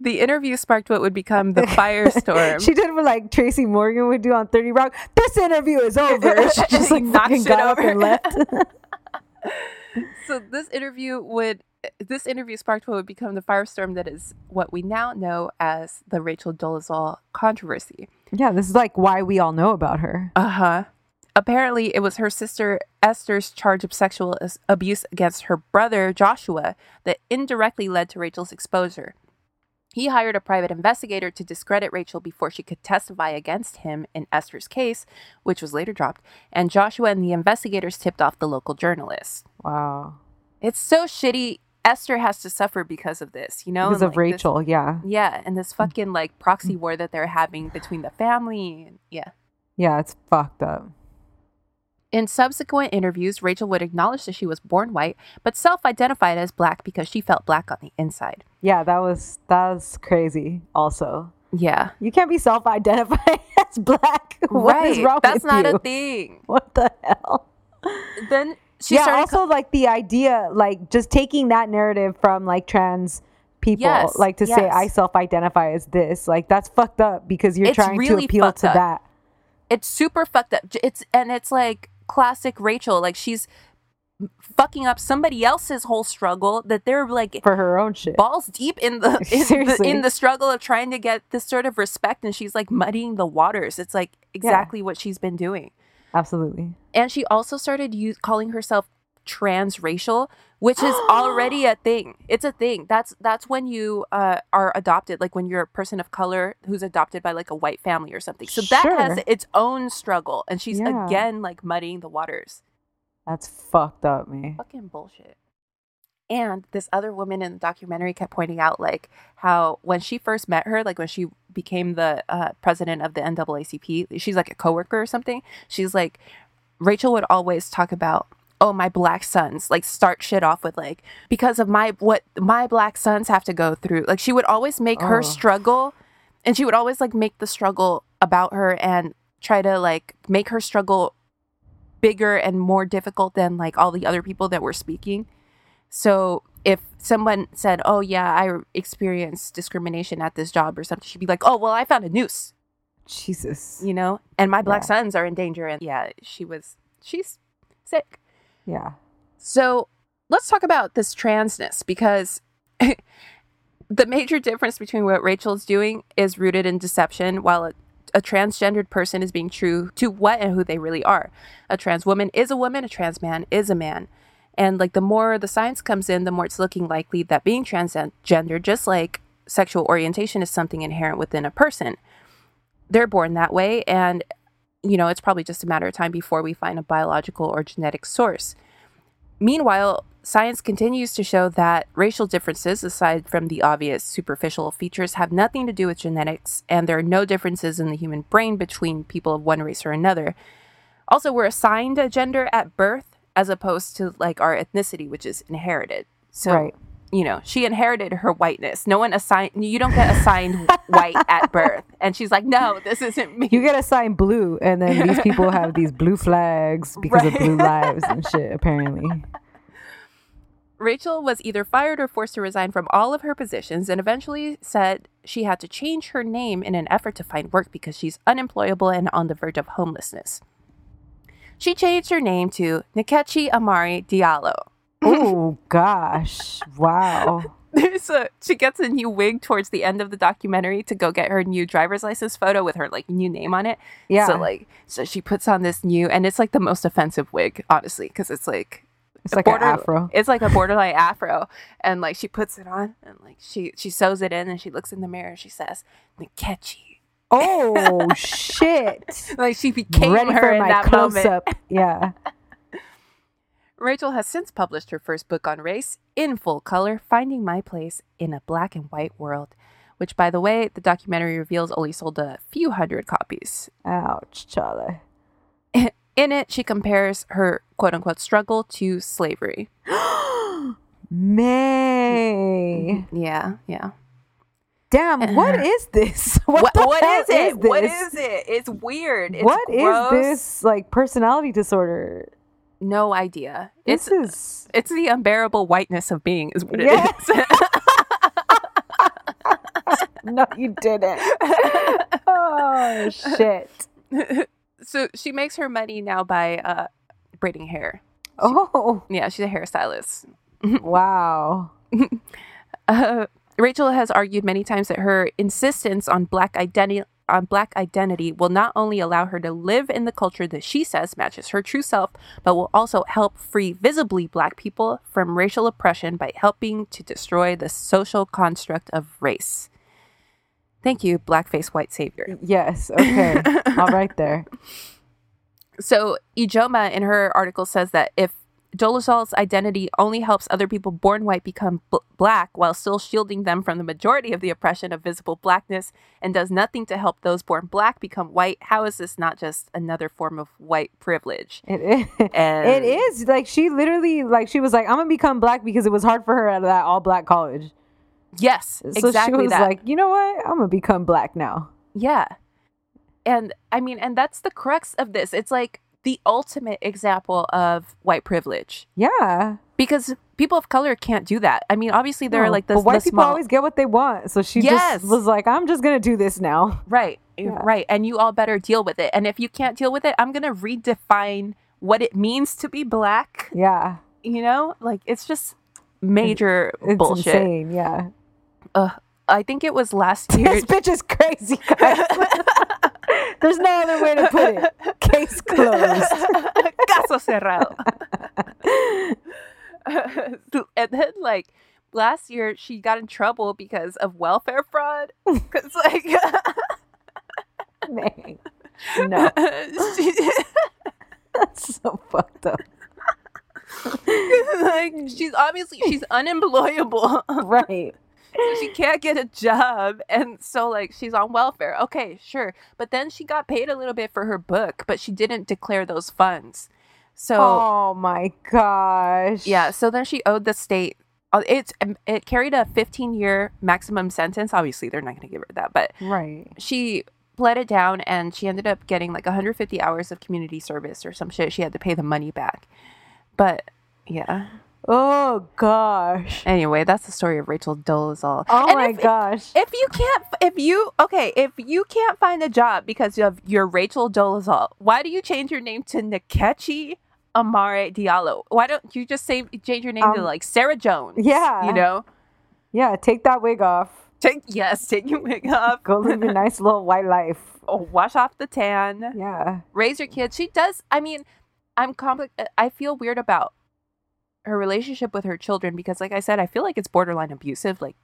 the interview sparked what would become the firestorm. She did what like Tracy Morgan would do on Thirty Rock. This interview is over. She just like Knocked got up over. and left. so this interview would this interview sparked what would become the firestorm that is what we now know as the Rachel Dolezal controversy. yeah, this is like why we all know about her. Uh-huh. Apparently, it was her sister Esther's charge of sexual abuse against her brother Joshua that indirectly led to Rachel's exposure. He hired a private investigator to discredit Rachel before she could testify against him in Esther's case, which was later dropped, and Joshua and the investigators tipped off the local journalists. Wow. It's so shitty. Esther has to suffer because of this, you know? Because and, of like, this- Rachel, yeah. yeah, and this fucking like proxy mm. war that they're having between the family. And, yeah. Yeah, it's fucked up. In subsequent interviews, Rachel would acknowledge that she was born white, but self identified as black because she felt black on the inside. Yeah, that was that was crazy. Also, Yeah. you can't be self-identifying as black. What is right. wrong That's with not you? a thing. What the hell? Then she yeah. started. Also, like the idea, like just taking that narrative from like trans people, Yes, like to say. I self-identify as this, like that's fucked up because you're It's trying really to appeal to up. that. it's super fucked up. It's and it's like classic Rachel. Like she's fucking up somebody else's whole struggle that they're like for her own shit. balls deep in the in the, in the struggle of trying to get this sort of respect and she's like muddying the waters it's like exactly what she's been doing Absolutely. and she also started use, calling herself transracial which is already a thing it's a thing that's that's when you uh, are adopted like when you're a person of color who's adopted by like a white family or something so that has its own struggle and she's Yeah. again like muddying the waters That's fucked up, me. fucking bullshit. And this other woman in the documentary kept pointing out, like, how when she first met her, like when she became the uh, president of the NAACP, she's like a coworker or something. She's like, Rachel would always talk about, oh, my black sons, like start shit off with like, because of my what my black sons have to go through. Like she would always make her Oh. struggle, and she would always like make the struggle about her and try to like make her struggle bigger and more difficult than like all the other people that were speaking. So if someone said, "Oh yeah, I experienced discrimination at this job" or something, she'd be like, "Oh well, I found a noose," Jesus. you know, and my black Yeah. sons are in danger. And yeah, she was, she's sick. Yeah. So let's talk about this transness because the major difference between what Rachel's doing is rooted in deception, while a, a transgendered person is being true to what and who they really are. A trans woman is a woman, a trans man is a man. And like the more the science comes in, the more it's looking likely that being transgender, just like sexual orientation, is something inherent within a person. They're born that way, and you know, it's probably just a matter of time before we find a biological or genetic source. Meanwhile, science continues to show that racial differences, aside from the obvious superficial features, have nothing to do with genetics, and there are no differences in the human brain between people of one race or another. Also, we're assigned a gender at birth as opposed to like our ethnicity, which is inherited. So, Right. You know, she inherited her whiteness. No one assigned, you don't get assigned white at birth. And she's like, no, this isn't me. You get assigned blue, and then these people have these blue flags because of blue lives and shit. Apparently, Rachel was either fired or forced to resign from all of her positions and eventually said she had to change her name in an effort to find work because she's unemployable and on the verge of homelessness. She changed her name to Nkechi Amare Diallo. Oh gosh, wow. There's a she gets a new wig towards the end of the documentary to go get her new driver's license photo with her like new name on it. Yeah. So like so she puts on this new and it's like the most offensive wig, honestly, because it's like It's like an border- afro. It's like a borderline afro, and like she puts it on, and like she she sews it in, and she looks in the mirror, and she says, "Nkechi." Oh shit! Like she became Ready her for in my that close moment. up. Yeah. Rachel has since published her first book on race in full color, Finding My Place in a Black and White World, which, by the way, the documentary reveals only sold a few hundred copies. Ouch, Charlie. In it, she compares her quote unquote struggle to slavery. Mm, May. Yeah, yeah. Damn, what is this? What, What, the what is it? What this? is it? It's weird. It's What is gross. this like personality disorder? No idea. This It's is it's the unbearable whiteness of being, is what it Yeah. is. no, you didn't. oh shit. so she makes her money now by uh, braiding hair. Oh Yeah, she's a hairstylist. wow. Uh, Rachel has argued many times that her insistence on black identity on black identity will not only allow her to live in the culture that she says matches her true self, but will also help free visibly black people from racial oppression by helping to destroy the social construct of race. Thank you, blackface white savior. Yes. Okay. All right there. So Ijeoma in her article says that if Dolezal's identity only helps other people born white become bl- black while still shielding them from the majority of the oppression of visible blackness and does nothing to help those born black become white, how is this not just another form of white privilege? It is. And it is like she literally like she was like I'm gonna become black because it was hard for her at that all black college. Yes, So exactly she was that. like, you know what? I'm gonna become black now. Yeah. And I mean, and that's the crux of this. It's like the ultimate example of white privilege Yeah. because people of color can't do that. I mean, obviously there are like the, but white the people small, always get what they want. So she Yes. just was like, I'm just gonna do this now. right, Yeah. right, and you all better deal with it. And if you can't deal with it, I'm gonna redefine what it means to be black. Yeah. You know, like it's just major It's bullshit. insane. Yeah. Ugh. I think it was last year. This bitch is crazy. There's no other way to put it. Case closed. Caso cerrado. and then, like last year, she got in trouble because of welfare fraud. Because, like, Man. No. she, That's so fucked up. like she's obviously she's unemployable. Right. So she can't get a job, and so like she's on welfare. Okay, sure, but then she got paid a little bit for her book, but she didn't declare those funds. So. Oh my gosh. Yeah, so then she owed the state. uh, It's um, it carried a 15 year maximum sentence. Obviously, they're not going to give her that, but Right. she bled it down, and she ended up getting like 150 hours of community service or some shit. She had to pay the money back, but yeah. Oh gosh. Anyway, that's the story of Rachel Dolezal. Oh And my if, gosh. If you can't, if you okay, if you can't find a job because of your Rachel Dolezal, why do you change your name to Nkechi Amare Diallo? Why don't you just say change your name to Um, like Sarah Jones? yeah. you know, yeah, take that wig off. take yes, take your wig off, Go live a nice little white life. oh, wash off the tan, Yeah. raise your kids. She does. I mean, I'm complex. I feel weird about her relationship with her children because like I said, I feel like it's borderline abusive. Like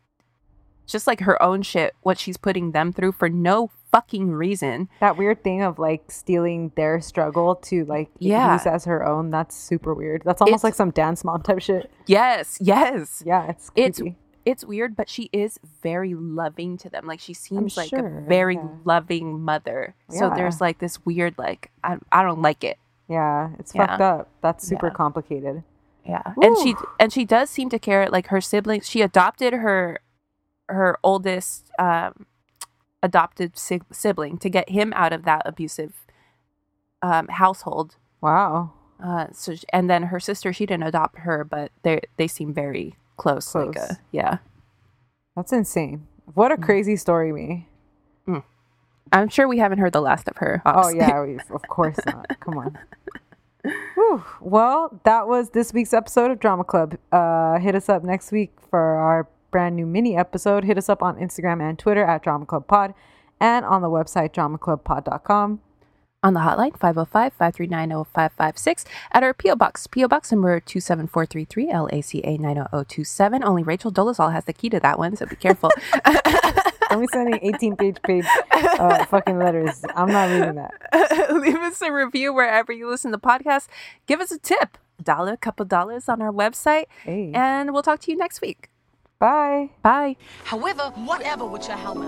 just like her own shit, what she's putting them through for no fucking reason. That weird thing of like stealing their struggle to like Yeah. use as her own. That's super weird. That's almost It's- like some dance mom type shit. Yes, yes. Yeah, it's It's creepy. It's weird, but she is very loving to them. Like she seems like sure, a very yeah. loving mother. So there's like this weird like I I don't like it. yeah, it's Yeah. fucked up. That's super Yeah. complicated. Yeah. And she and she does seem to care like her siblings. She adopted her her oldest um adopted si- sibling to get him out of that abusive um household. Wow. Uh so sh- and then her sister she didn't adopt her, but they they seem very close, like a, yeah. That's insane. What Mm. a crazy story, me. I'm sure we haven't heard the last of her. Oh yeah, we, of course not. Come on. Whew. Well, that was this week's episode of Drama Club. Uh, hit us up next week for our brand new mini episode. Hit us up on Instagram and Twitter at Drama Club Pod, and on the website dramaclubpod.com. on the hotline 505-539-0556 at our PO box PO box number 27433 LACA 90027 only Rachel Dolezal has the key to that one so be careful Let me sending 18 page page uh, fucking letters. I'm not reading that. leave us a review wherever you listen to podcasts give us a tip a dollar a couple dollars on our website Hey. and we'll talk to you next week Bye. bye However, whatever with your however.